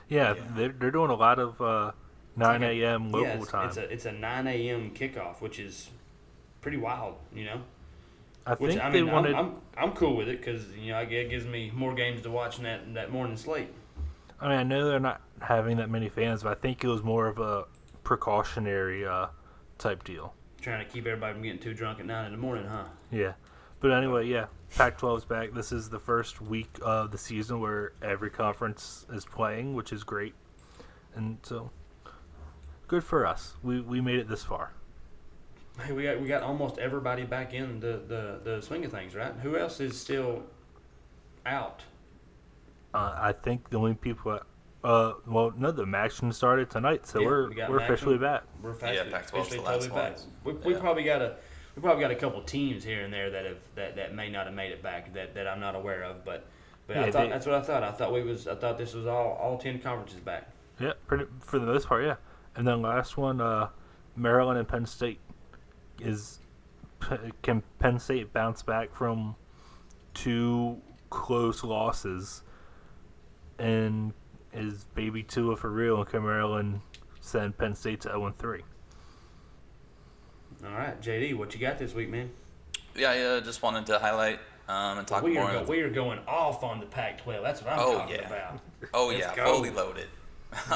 Yeah, They're, they're doing a lot of uh, 9 like a.m. local yeah, it's, time. It's a it's a 9 a.m. kickoff, which is pretty wild, you know. I Which think I they mean, wanted. I'm, I'm I'm cool with it because you know it gives me more games to watch in that that morning slate. I mean, I know they're not having that many fans, but I think it was more of a precautionary uh, type deal. Trying to keep everybody from getting too drunk at nine in the morning, huh? Yeah. But anyway, yeah, Pac-12 is back. This is the first week of the season where every conference is playing, which is great, and so good for us. We we made it this far. Hey, we got we got almost everybody back in the the the swing of things, right? Who else is still out? Uh, I think the only people, uh, well, no, the action started tonight, so Yeah, we're we we're officially back. We're fast, Yeah, Pac-12 's officially the last totally back. ones. We, we Yeah. probably got a we probably got a couple teams here and there that have that, that may not have made it back that, that I'm not aware of, but but I thought they- that's what I thought. I thought we was I thought this was all all ten conferences back. Yeah, pretty for the most part, yeah. And then last one, uh, Maryland and Penn State is can Penn State bounce back from two close losses, and is baby Tua for real? And can Maryland send Penn State to zero and three? All right, JD, what you got this week, man? Yeah, I uh, just wanted to highlight um, and talk we more. are go, we are going off on the Pac-12. That's what I'm Oh, talking yeah. about. Oh Let's yeah, go. fully loaded.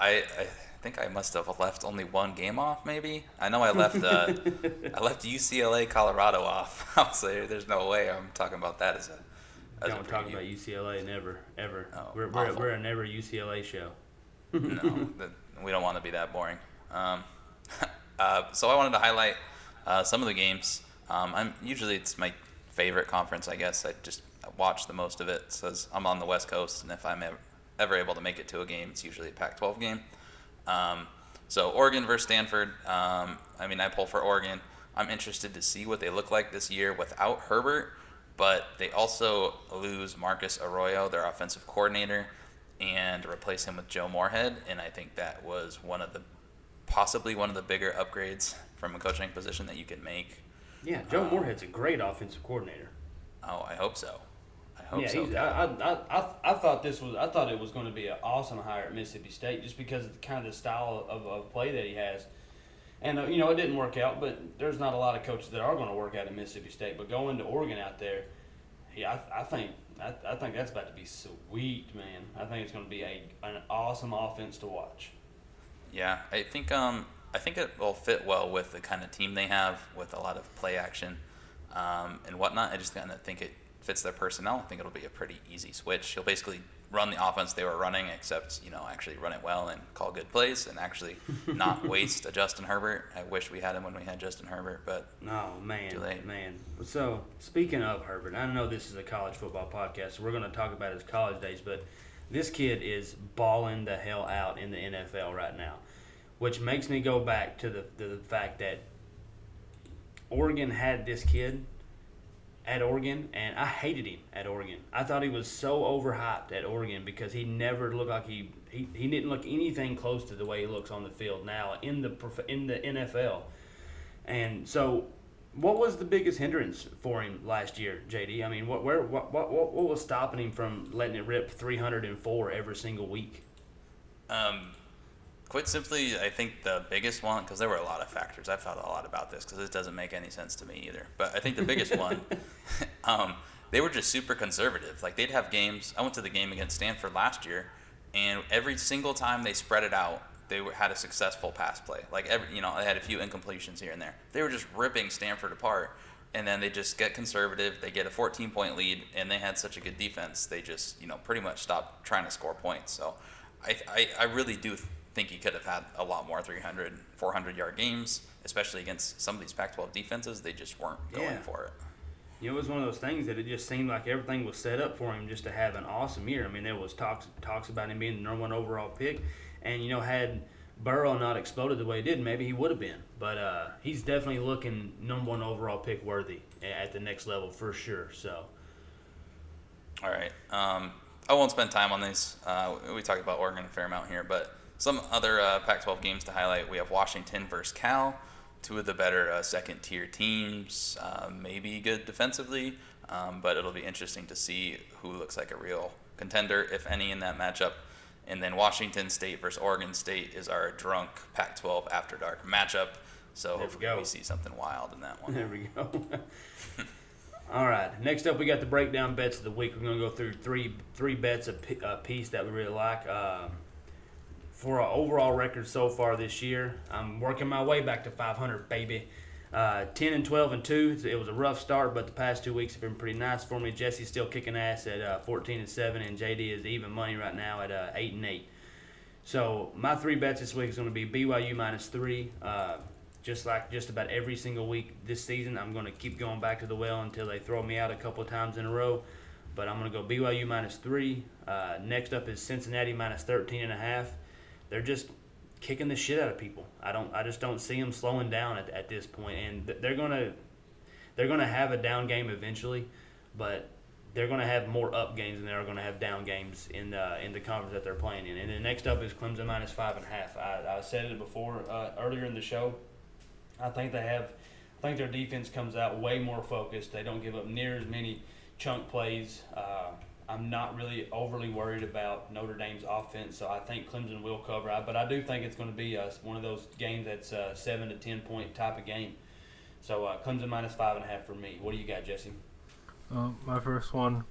I I think I must have left only one game off. Maybe I know I left uh, I left UCLA Colorado off. I'll say there's no way I'm talking about that as a as Don't a talk about UCLA. Never, ever. Oh, we're we're, we're a never UCLA show. no, that, we don't want to be that boring. Um, uh, so I wanted to highlight uh, some of the games. Um, I'm usually it's my favorite conference. I guess I just watch the most of it. Says I'm on the West Coast, and if I'm ever, ever able to make it to a game, it's usually a Pac-12 game. Um, so Oregon versus Stanford. Um, I mean, I pull for Oregon. I'm interested to see what they look like this year without Herbert, but they also lose Marcus Arroyo, their offensive coordinator, and replace him with Joe Moorhead. And I think that was one of the possibly one of the bigger upgrades from a coaching position that you can make. Yeah, Joe Um, Moorhead's a great offensive coordinator. Oh, I hope so. I hope yeah, so. I, I, I, I thought this was I thought it was going to be an awesome hire at Mississippi State just because of the kind of the style of, of play that he has. And uh, you know it didn't work out, but there's not a lot of coaches that are going to work out at Mississippi State. But going to Oregon out there, yeah, I, I think I, I think that's about to be sweet, man. I think it's going to be a an awesome offense to watch. Yeah, I think um, I think it will fit well with the kind of team they have, with a lot of play action um, and whatnot. I just kind of think it fits their personnel. I think it'll be a pretty easy switch. He'll basically run the offense they were running, except you know actually run it well and call good plays, and actually not waste a Justin Herbert. I wish we had him when we had Justin Herbert, but Oh man, Too late. man. So speaking of Herbert, I know this is a college football podcast, so we're going to talk about his college days, but this kid is balling the hell out in the NFL right now, which makes me go back to the the, the fact that Oregon had this kid at Oregon, and I hated him at Oregon. I thought he was so overhyped at Oregon because he never looked like he, he, he didn't look anything close to the way he looks on the field now in the in the NFL. And so, what was the biggest hindrance for him last year, JD? I mean, what where what what what, was stopping him from letting it rip 304 every single week? Um, quite simply, I think the biggest one, because there were a lot of factors. I've thought a lot about this because it doesn't make any sense to me either. But I think the biggest one, um, they were just super conservative. Like they'd have games. I went to the game against Stanford last year, and every single time they spread it out, they were, had a successful pass play. Like every, you know, they had a few incompletions here and there. They were just ripping Stanford apart. And then they just get conservative. They get a 14 point lead, and they had such a good defense. They just, you know, pretty much stopped trying to score points. So, I, I, I really do think he could have had a lot more 300, 400 yard games, especially against some of these Pac 12 defenses. They just weren't going Yeah. for it. You know, it was one of those things that it just seemed like everything was set up for him just to have an awesome year. I mean, there was talks talks about him being the number one overall pick, and you know had Burrow not exploded the way he did, maybe he would have been. But uh, he's definitely looking number one overall pick worthy at the next level for sure. So. All right. Um, I won't spend time on these. Uh, we talked about Oregon a fair amount here, but some other uh, Pac-12 games to highlight. We have Washington versus Cal, two of the better uh, second-tier teams. Uh, maybe good defensively, um, but it'll be interesting to see who looks like a real contender, if any, in that matchup. And then Washington State versus Oregon State is our drunk Pac-12 after dark matchup. So There we hopefully go. we see something wild in that one. There we go. All right. Next up, we got the breakdown bets of the week. We're going to go through three three bets a, a piece that we really like. Um for our overall record so far this year, I'm working my way back to 500, baby. Uh, 10 and 12 and 2. It was a rough start, but the past two weeks have been pretty nice for me. Jesse's still kicking ass at uh, 14 and 7, and JD is even money right now at uh, 8 and 8. So my three bets this week is going to be BYU minus three. Uh, just like just about every single week this season, I'm going to keep going back to the well until they throw me out a couple times in a row. But I'm going to go BYU minus three. Uh, next up is Cincinnati minus 13 and a half. They're just kicking the shit out of people. I don't. I just don't see them slowing down at, at this point, and th- they're gonna they're gonna have a down game eventually, but they're going to have more up games than they are going to have down games in the in the conference that they're playing in. And then next up is Clemson minus five and a half. I, I said it before uh, earlier in the show. I think they have. I think their defense comes out way more focused. They don't give up near as many chunk plays. Uh, I'm not really overly worried about Notre Dame's offense, so I think Clemson will cover. I- But I do think it's going to be uh, one of those games that's uh, seven to ten point type of game. So uh, Clemson minus five and a half for me. What do you got, Jesse? Uh, my first one.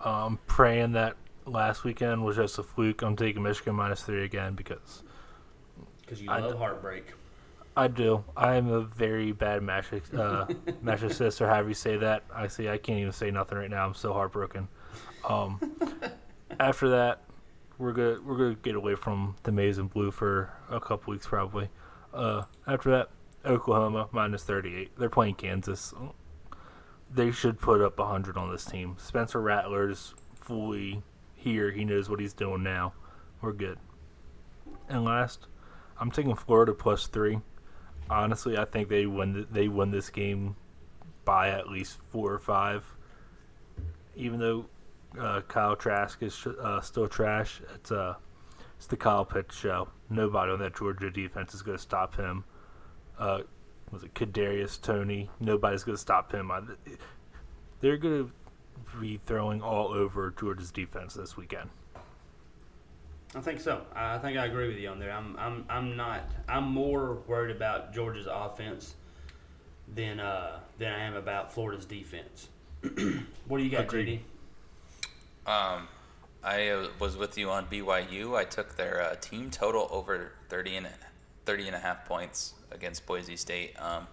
I'm praying that last weekend was just a fluke. I'm taking Michigan minus three again because Because you I love d- heartbreak. I do. I am a very bad match uh, match assist, or however you say that. I see. I can't even say nothing right now. I'm so heartbroken. Um, after that, we're gonna we're gonna get away from the maize and blue for a couple weeks probably. Uh, after that, Oklahoma minus 38. They're playing Kansas. They should put up 100 on this team. Spencer Rattler's fully here. He knows what he's doing now. We're good. And last, I'm taking Florida plus three. Honestly, I think they win. th- They win this game by at least four or five. Even though uh, Kyle Trask is uh, still trash, it's uh, it's the Kyle Pitts show. Nobody on that Georgia defense is going to stop him. Uh, was it Kadarius Toney? Nobody's going to stop him. I, they're going to be throwing all over Georgia's defense this weekend. I think so. I think I agree with you on there. I'm I'm I'm not. I'm more worried about Georgia's offense than uh than I am about Florida's defense. what do you got, Agreed. JD? Um, I uh, was with you on BYU. I took their uh, team total over 30 and, 30 and a half points against Boise State. Um,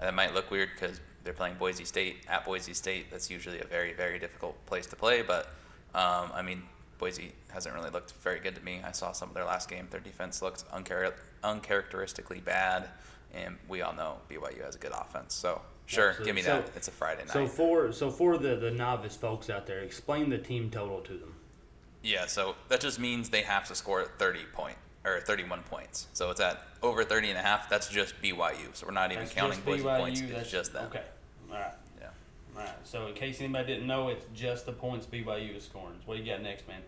that might look weird because they're playing Boise State at Boise State. That's usually a very, very difficult place to play. But, um, I mean, Boise hasn't really looked very good to me. I saw some of their last game. Their defense looked unchar- uncharacteristically bad. And we all know BYU has a good offense. So, sure, give me Absolutely. that. So- it's a Friday night. So for so for the the novice folks out there, explain the team total to them. Yeah, so that just means they have to score 30 point or 31 points. So it's at over 30 and a half. That's just BYU. So we're not even That's counting BYU, points. that's- It's just that. Okay. All right. Yeah. All right. So in case anybody didn't know, it's just the points BYU is scoring. What do you got next, man?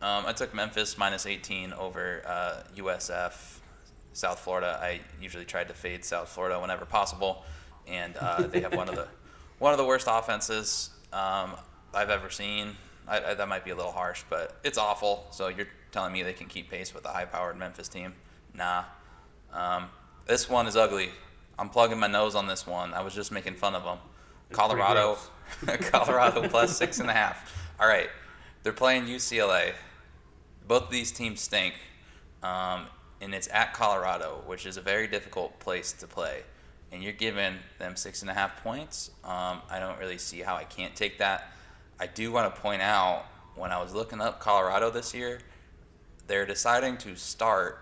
Um, I took Memphis minus 18 over uh, USF, South Florida. I usually tried to fade South Florida whenever possible, and uh, they have one of the one of the worst offenses um, I've ever seen. I, I, that might be a little harsh, but it's awful. So you're telling me they can keep pace with a high-powered Memphis team? Nah. Um, this one is ugly. I'm plugging my nose on this one. I was just making fun of them. Colorado, Colorado plus six and a half. All right, they're playing UCLA. Both of these teams stink, um, and it's at Colorado, which is a very difficult place to play. And you're giving them six and a half points. Um, I don't really see how I can't take that. I do want to point out when I was looking up Colorado this year, they're deciding to start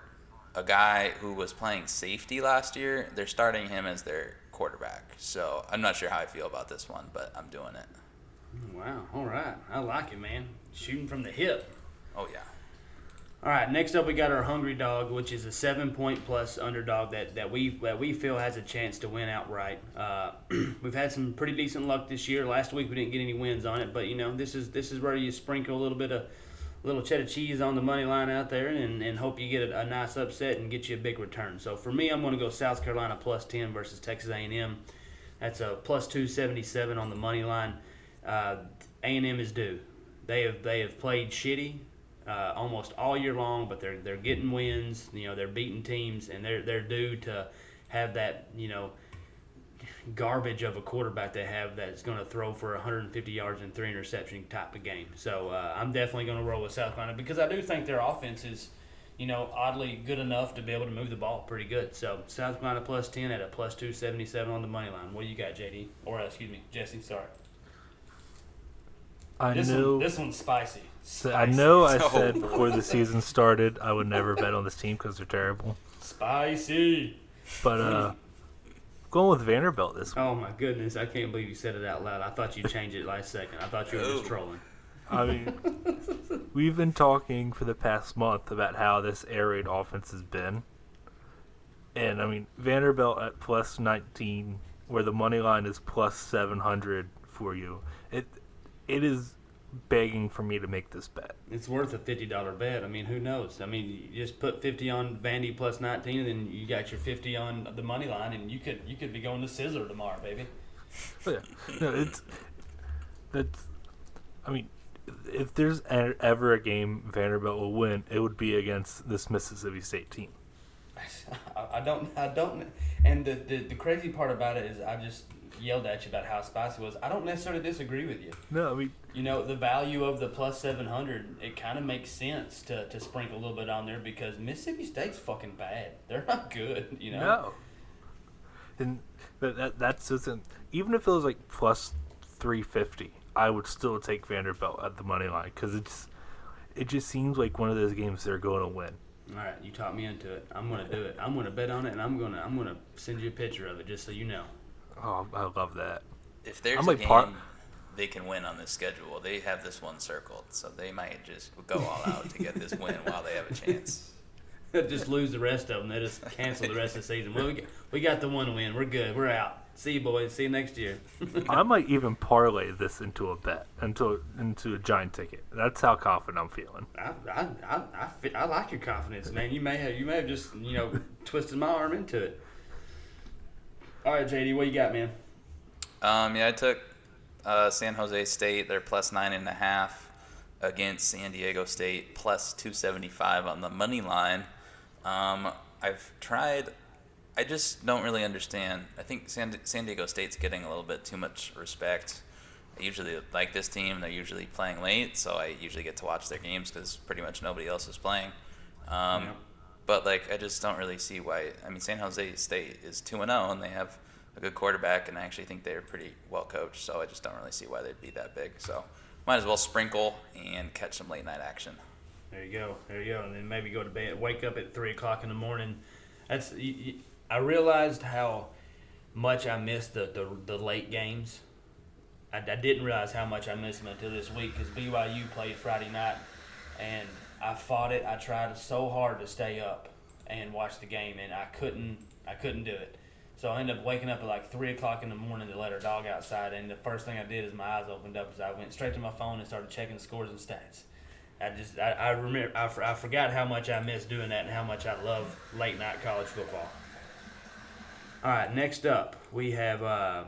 a guy who was playing safety last year. They're starting him as their quarterback. So I'm not sure how I feel about this one, but I'm doing it. Wow. All right. I like it, man. Shooting from the hip. Oh yeah. All right, next up we got our Hungry Dog, which is a seven-point plus underdog that, that we that we feel has a chance to win outright. Uh, we've had some pretty decent luck this year. Last week we didn't get any wins on it, but you know this is this is where you sprinkle a little bit of little cheddar cheese on the money line out there and, and hope you get a, a nice upset and get you a big return. So for me, I'm going to go South Carolina plus 10 versus Texas A&M. That's a plus 277 on the money line. Uh, A&M is due. They have they have played shitty uh, almost all year long, but they're they're getting wins. You know, they're beating teams, and they're they're due to have that you know garbage of a quarterback they have that's going to throw for 150 yards and three interception type of game. So uh, I'm definitely going to roll with South Carolina because I do think their offense is, you know, oddly good enough to be able to move the ball pretty good. So South Carolina plus 10 at a plus 277 on the money line. What do you got, JD? Or uh, excuse me, Jesse. Sorry. I This know. one, this one's spicy. So I know. I said before the season started, I would never bet on this team because they're terrible. Spicy. But uh, going with Vanderbilt this week. Oh my goodness! I can't believe you said it out loud. I thought you changed it last second. I thought you were just Oh. trolling. I mean, we've been talking for the past month about how this air raid offense has been. And I mean, Vanderbilt at plus 19, where the money line is plus 700 for you. It It is begging for me to make this bet. It's worth a fifty dollar bet. I mean, who knows? I mean, you just put fifty on Vandy plus nineteen, and then you got your fifty on the money line, and you could you could be going to Scissor tomorrow, baby. But yeah, no, it's that's. I mean, if there's ever a game Vanderbilt will win, it would be against this Mississippi State team. I, I don't I don't. And the, the the crazy part about it is, I just yelled at you about how spicy it was. I don't necessarily disagree with you. No, I mean, You know, the value of the plus 700, it kind of makes sense to, to sprinkle a little bit on there because Mississippi State's fucking bad. They're not good, you know? no. And that, that that's isn't even if it was like plus three fifty, I would still take Vanderbilt at the money line because it's it just seems like one of those games they're going to win. All right, you talked me into it. I'm gonna do it. I'm gonna bet on it, and I'm gonna I'm gonna send you a picture of it just so you know. Oh, I love that. If there's I'm a like game part- they can win on this schedule, they have this one circled, so they might just go all out to get this win while they have a chance. just lose the rest of them. They just cancel the rest of the season. Well, we got, we got the one win. We're good. We're out. See you boys. See you next year. I might even parlay this into a bet, into into a giant ticket. That's how confident I'm feeling. I, I, I, I, fe- I like your confidence, man. You may have you may have just you know twisted my arm into it. All right, JD, what you got, man? Um, yeah, I took uh, San Jose State. They're plus nine and a half against San Diego State, plus two seventy five on the money line. Um, I've tried. I just don't really understand. I think San, San Diego State's getting a little bit too much respect. I usually like this team. They're usually playing late, so I usually get to watch their games because pretty much nobody else is playing. Um, Yep. But like, I just don't really see why. I mean, San Jose State is two and zero, and they have a good quarterback, and I actually think they're pretty well coached. So I just don't really see why they'd be that big. So might as well sprinkle and catch some late night action. There you go. There you go. And then maybe go to bed. Wake up at three o'clock in the morning. That's. I realized how much I missed the, the, the late games. I, I didn't realize how much I missed them until this week because BYU played Friday night, and I fought it. I tried so hard to stay up and watch the game, and I couldn't. I couldn't do it. So I ended up waking up at like three o'clock in the morning to let our dog outside, and the first thing I did is my eyes opened up as I went straight to my phone and started checking scores and stats. I just I, I remember I, I forgot how much I missed doing that and how much I love late night college football. All right, next up we have. Um,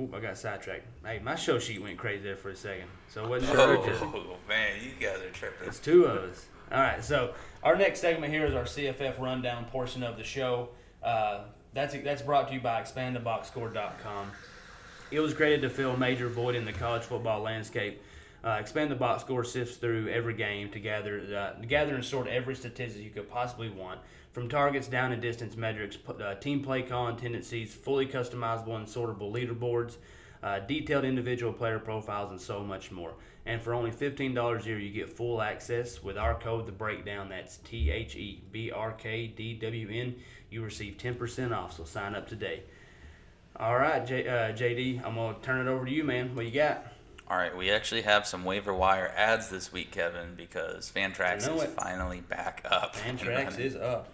Oop, I got sidetracked. Hey, my show sheet went crazy there for a second. So it wasn't sure. Oh man, you guys are tripping. It's two of us. All right, so our next segment here is our CFF rundown portion of the show. Uh, that's that's brought to you by ExpandTheBoxScore.com. It was created to fill a major void in the college football landscape. Uh, Expand the Box Score sifts through every game to gather, uh, gather and sort every statistic you could possibly want, from targets down and distance metrics, uh, team play call and tendencies, fully customizable and sortable leaderboards, uh, detailed individual player profiles, and so much more. And for only $15 a year, you get full access with our code, The Breakdown. That's T H E B R K D W N. You receive 10% off, so sign up today. All right, J, uh, JD, I'm going to turn it over to you, man. What you got? All right, we actually have some waiver wire ads this week, Kevin, because Fantrax is it. finally back up. Fantrax is up.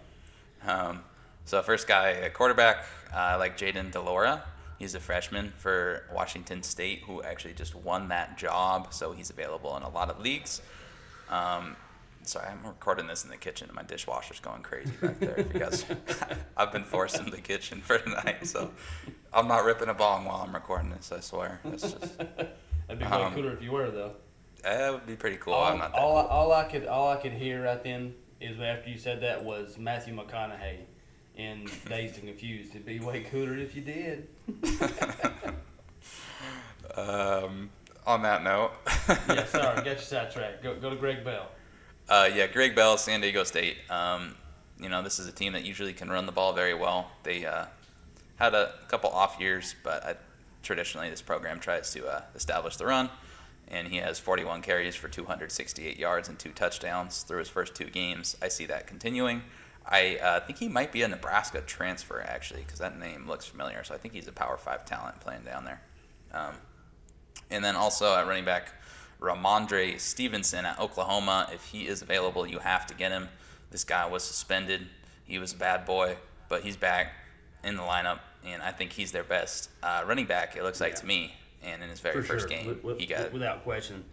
Um, so first guy, a quarterback, uh, like Jayden de Laura. He's a freshman for Washington State who actually just won that job, so he's available in a lot of leagues. Um, sorry, I'm recording this in the kitchen. and My dishwasher's going crazy back there. If you guys, I've been forced in the kitchen for tonight, so I'm not ripping a bong while I'm recording this. I swear. It's just That'd be way Um, cooler if you were though. that would be pretty cool. all, I'm not that all, cool. all I could all I could hear right then is after you said that was Matthew McConaughey in Dazed and Confused. It'd be way cooler if you did. Um, on that note, yeah, sorry, got you sidetracked. Go go to Greg Bell. Uh, yeah, Greg Bell, San Diego State. Um, you know, this is a team that usually can run the ball very well. They uh, had a couple off years, but I, traditionally this program tries to uh, establish the run. And he has 41 carries for 268 yards and two touchdowns through his first two games. I see that continuing. I uh, think he might be a Nebraska transfer, actually, because that name looks familiar. So I think he's a Power 5 talent playing down there. Um, and then also at running back, Rhamondre Stevenson at Oklahoma. If he is available, you have to get him. This guy was suspended. He was a bad boy, but he's back in the lineup, and I think he's their best uh, running back. It looks like to me. And in his very For first sure, game, With- with- he got without question.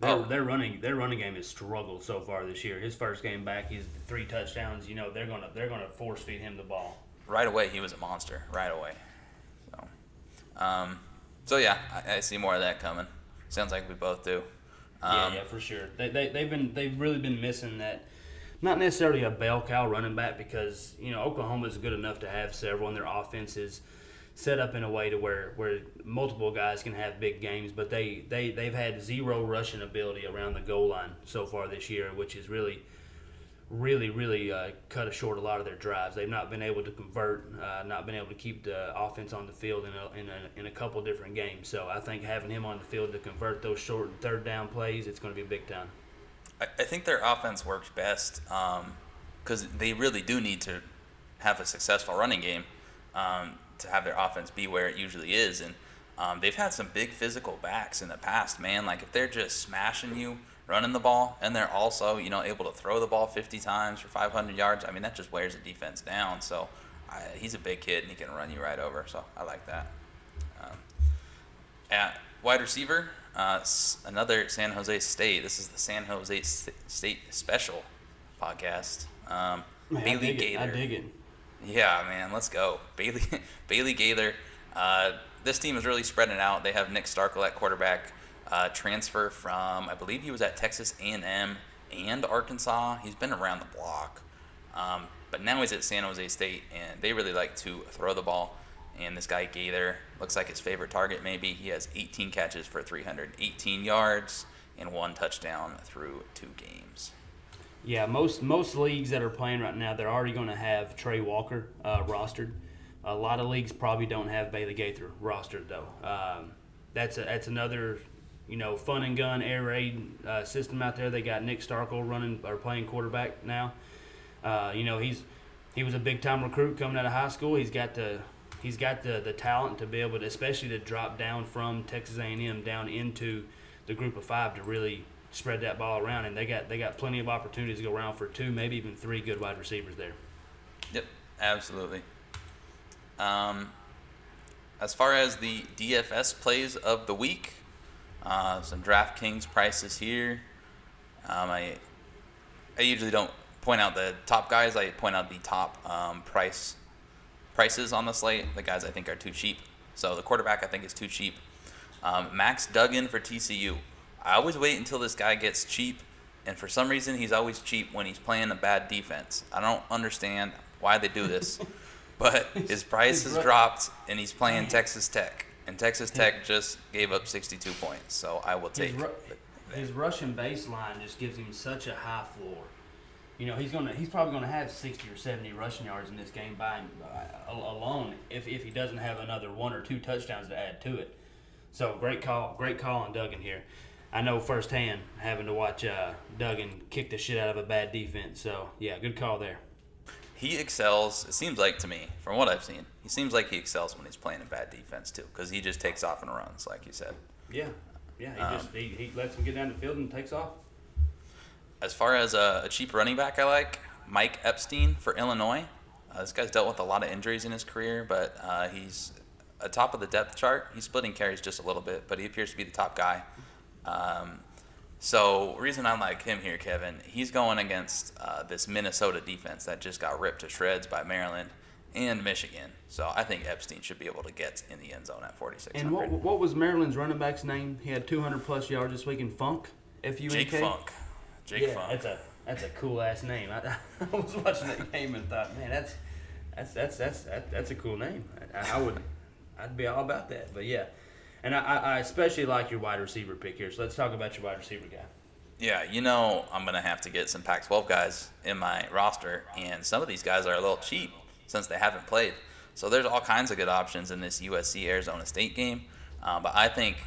Their, Oh. their running their running game has struggled so far this year. His first game back, he's three touchdowns. You know they're gonna they're gonna force feed him the ball. right away. He was a monster right away. So, um, so yeah, I, I see more of that coming. Sounds like we both do. Yeah, Um, yeah, for sure. They, they they've been they've really been missing that. Not necessarily a bell cow running back because you know Oklahoma is good enough to have several, and their offense is set up in a way to where, where multiple guys can have big games. But they they they've had zero rushing ability around the goal line so far this year, which is really really really uh, cut short a lot of their drives. They've not been able to convert, uh, not been able to keep the offense on the field in a, in a in a couple different games. So I think having him on the field to convert those short third down plays, it's going to be big time. I, I think their offense works best because they really do need to have a successful running game um, to have their offense be where it usually is. And um, they've had some big physical backs in the past, man. Like if they're just smashing you, running the ball, and they're also you know able to throw the ball 50 times for 500 yards. I mean that just wears the defense down. So I, he's a big kid and he can run you right over. So I like that. Um, at wide receiver, uh, another San Jose State. This is the San Jose State special podcast. Um, Man, I Bailey dig it. I dig it. Yeah, man, let's go. Bailey Bailey Gaither. Uh, this team is really spreading out. They have Nick Starkel at quarterback, uh, transfer from I believe he was at Texas A&M and Arkansas. He's been around the block, um, but now he's at San Jose State, and they really like to throw the ball. And this guy Gaither looks like his favorite target. Maybe he has 18 catches for 318 yards and one touchdown through two games. Yeah, most most leagues that are playing right now, they're already going to have Tre Walker uh, rostered. A lot of leagues probably don't have Bailey Gaither rostered though. Um, that's a, that's another, you know, fun and gun air raid uh, system out there. They got Nick Starkel running or playing quarterback now. Uh, you know, he's he was a big time recruit coming out of high school. He's got the he's got the, the talent to be able to, especially to drop down from Texas A&M down into the group of five to really spread that ball around. And they got they got plenty of opportunities to go around for two, maybe even three good wide receivers there. Yep, absolutely. Um, as far as the DFS plays of the week, uh, some DraftKings prices here. Um, I I usually don't point out the top guys. I point out the top um, price prices on the slate. The guys I think are too cheap. So the quarterback I think is too cheap. Um, Max Duggan for TCU. I always wait until this guy gets cheap, and for some reason he's always cheap when he's playing a bad defense. I don't understand why they do this, but his price has dropped, and he's playing Texas Tech, and Texas Tech just gave up 62 points. So I will His, take. ru- his Russian baseline just gives him such a high floor. You know, he's gonna he's probably gonna have sixty or seventy rushing yards in this game by him, uh, alone if, if he doesn't have another one or two touchdowns to add to it. So great call, great call on Duggan here. I know firsthand having to watch uh, Duggan kick the shit out of a bad defense. So yeah, good call there. he excels. It seems like to me, from what I've seen, he seems like he excels when he's playing a bad defense too, because he just takes off and runs, like you said. Yeah. Yeah, he Um, just he, he lets him get down the field and takes off. As far as a, a cheap running back, I like Mike Epstein for Illinois. Uh, this guy's dealt with a lot of injuries in his career, but uh, he's atop of the depth chart. He's splitting carries just a little bit, but he appears to be the top guy. Um, so, reason I like him here, Kevin, he's going against uh, this Minnesota defense that just got ripped to shreds by Maryland and Michigan. So, I think Epstein should be able to get in the end zone at 4,600. And what what was Maryland's running back's name? He had 200 plus yards this week in Funk. F U N Jake Funk. Jake Yeah, Funk. that's a that's a cool ass name. I, I was watching that game and thought, man, that's that's that's that's that, that's a cool name. I, I would, I'd be all about that. But yeah, and I, I I especially like your wide receiver pick here. So let's talk about your wide receiver guy. Yeah, you know I'm gonna have to get some Pac-12 guys in my roster, and some of these guys are a little cheap since they haven't played. So there's all kinds of good options in this USC Arizona State game, uh, but I think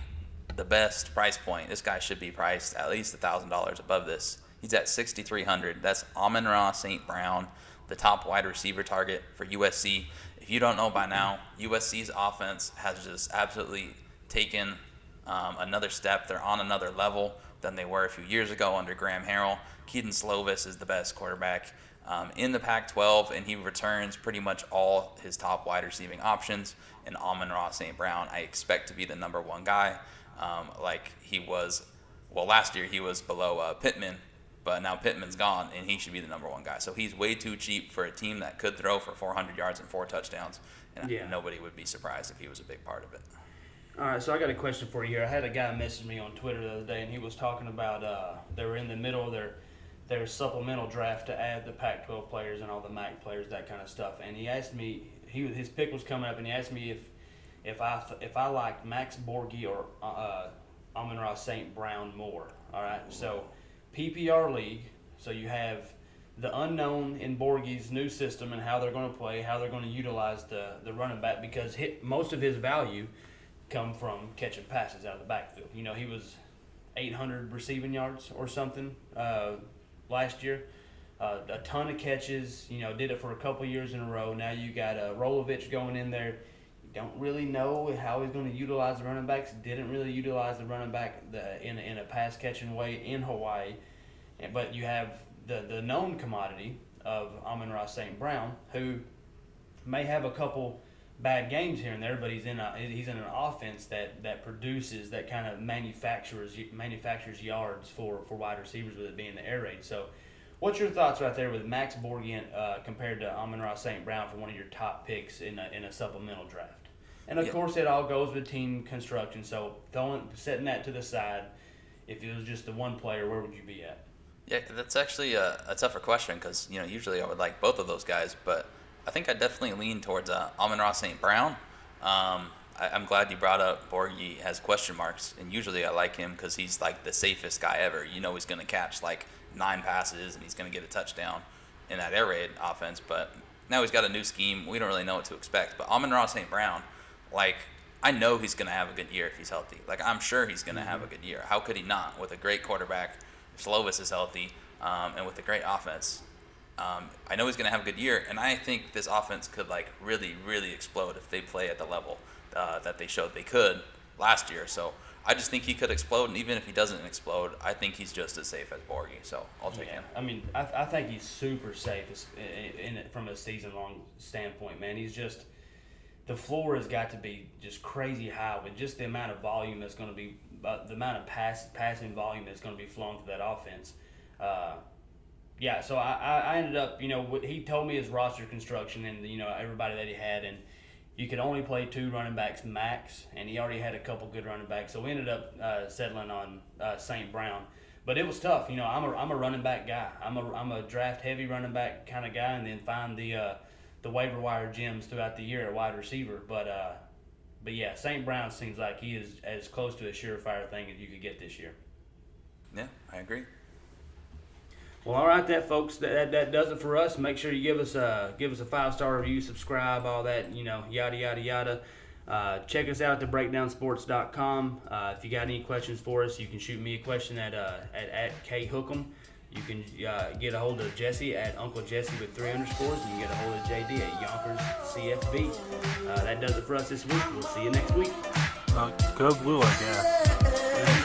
the best price point. This guy should be priced at least thousand dollars above this. He's at 6,300. That's Amon Ra St. Brown, the top wide receiver target for USC. If you don't know by now, USC's offense has just absolutely taken um, another step. They're on another level than they were a few years ago under Graham Harrell. Kedon Slovis is the best quarterback um, in the Pac 12, and he returns pretty much all his top wide receiving options. And Amon Ross St. Brown, I expect to be the number one guy, um, like he was. Well, last year he was below uh, Pittman, but now Pittman's gone, and he should be the number one guy. So he's way too cheap for a team that could throw for 400 yards and four touchdowns, and Yeah. nobody would be surprised if he was a big part of it. All right, so I got a question for you here. I had a guy message me on Twitter the other day, and he was talking about uh, they were in the middle of their their supplemental draft to add the Pac-12 players and all the MAC players, that kind of stuff. And he asked me, he his pick was coming up, and he asked me if if I if I liked Max Borghi or uh, Amon Ra St. Brown more. All right, so PPR league. So you have the unknown in Borghi's new system and how they're going to play, how they're going to utilize the the running back because hit, most of his value come from catching passes out of the backfield. You know, he was 800 receiving yards or something uh, last year. Uh, a ton of catches. You know, did it for a couple years in a row. Now you got uh, Rolovich going in there. Don't really know how he's going to utilize the running backs. Didn't really utilize the running back the, in, in a pass catching way in Hawaii. But you have the, the known commodity of Amon Ross St. Brown, who may have a couple bad games here and there, but he's in a he's in an offense that, that produces that kind of manufactures manufactures yards for, for wide receivers with it being the air raid. So, what's your thoughts right there with Max Borgian uh, compared to Amon Ross St. Brown for one of your top picks in a, in a supplemental draft? And of Yeah. course, it all goes with team construction. So, throwing setting that to the side, if it was just the one player, where would you be at? Yeah, that's actually a, a tougher question because you know usually I would like both of those guys, but I think I definitely lean towards uh, Amon Ross St. Brown. Um, I, I'm glad you brought up Borghi has question marks, and usually I like him because he's like the safest guy ever. You know he's going to catch like nine passes and he's going to get a touchdown in that air raid offense, but now he's got a new scheme. We don't really know what to expect. But Amon Ross St. Brown, like I know he's going to have a good year if he's healthy. Like I'm sure he's going to have a good year. How could he not with a great quarterback? If Slovis is healthy um, and with a great offense, um, I know he's going to have a good year, and I think this offense could like really, really explode if they play at the level uh, that they showed they could last year. So I just think he could explode, and even if he doesn't explode, I think he's just as safe as Borghi. So I'll take him. I mean, I, I think he's super safe in, in from a season long standpoint, man. He's just the floor has got to be just crazy high with just the amount of volume that's going to be, uh, the amount of pass passing volume that's going to be flowing through that offense. Uh, yeah, so I, I ended up, you know, what he told me his roster construction and you know everybody that he had, and you could only play two running backs max, and he already had a couple good running backs, so we ended up uh, settling on uh, St. Brown. But it was tough, you know. I'm a, I'm a running back guy. I'm a, I'm a draft heavy running back kind of guy, and then find the uh, the waiver wire gems throughout the year at wide receiver. But uh, but yeah, St. Brown seems like he is as close to a surefire thing as you could get this year. Yeah, I agree. Well, all right, that folks, that, that, that does it for us. Make sure you give us a give us a five star review, subscribe, all that, you know, yada yada yada. Uh, check us out at thebreakdownsports.com. Uh, if you got any questions for us, you can shoot me a question at uh, at, at K Hookem. You can uh, get a hold of Jesse at Uncle Jesse with three underscores, and you get a hold of JD at Yonkers CFB. Uh, that does it for us this week. We'll see you next week. Uh, go blue, I guess.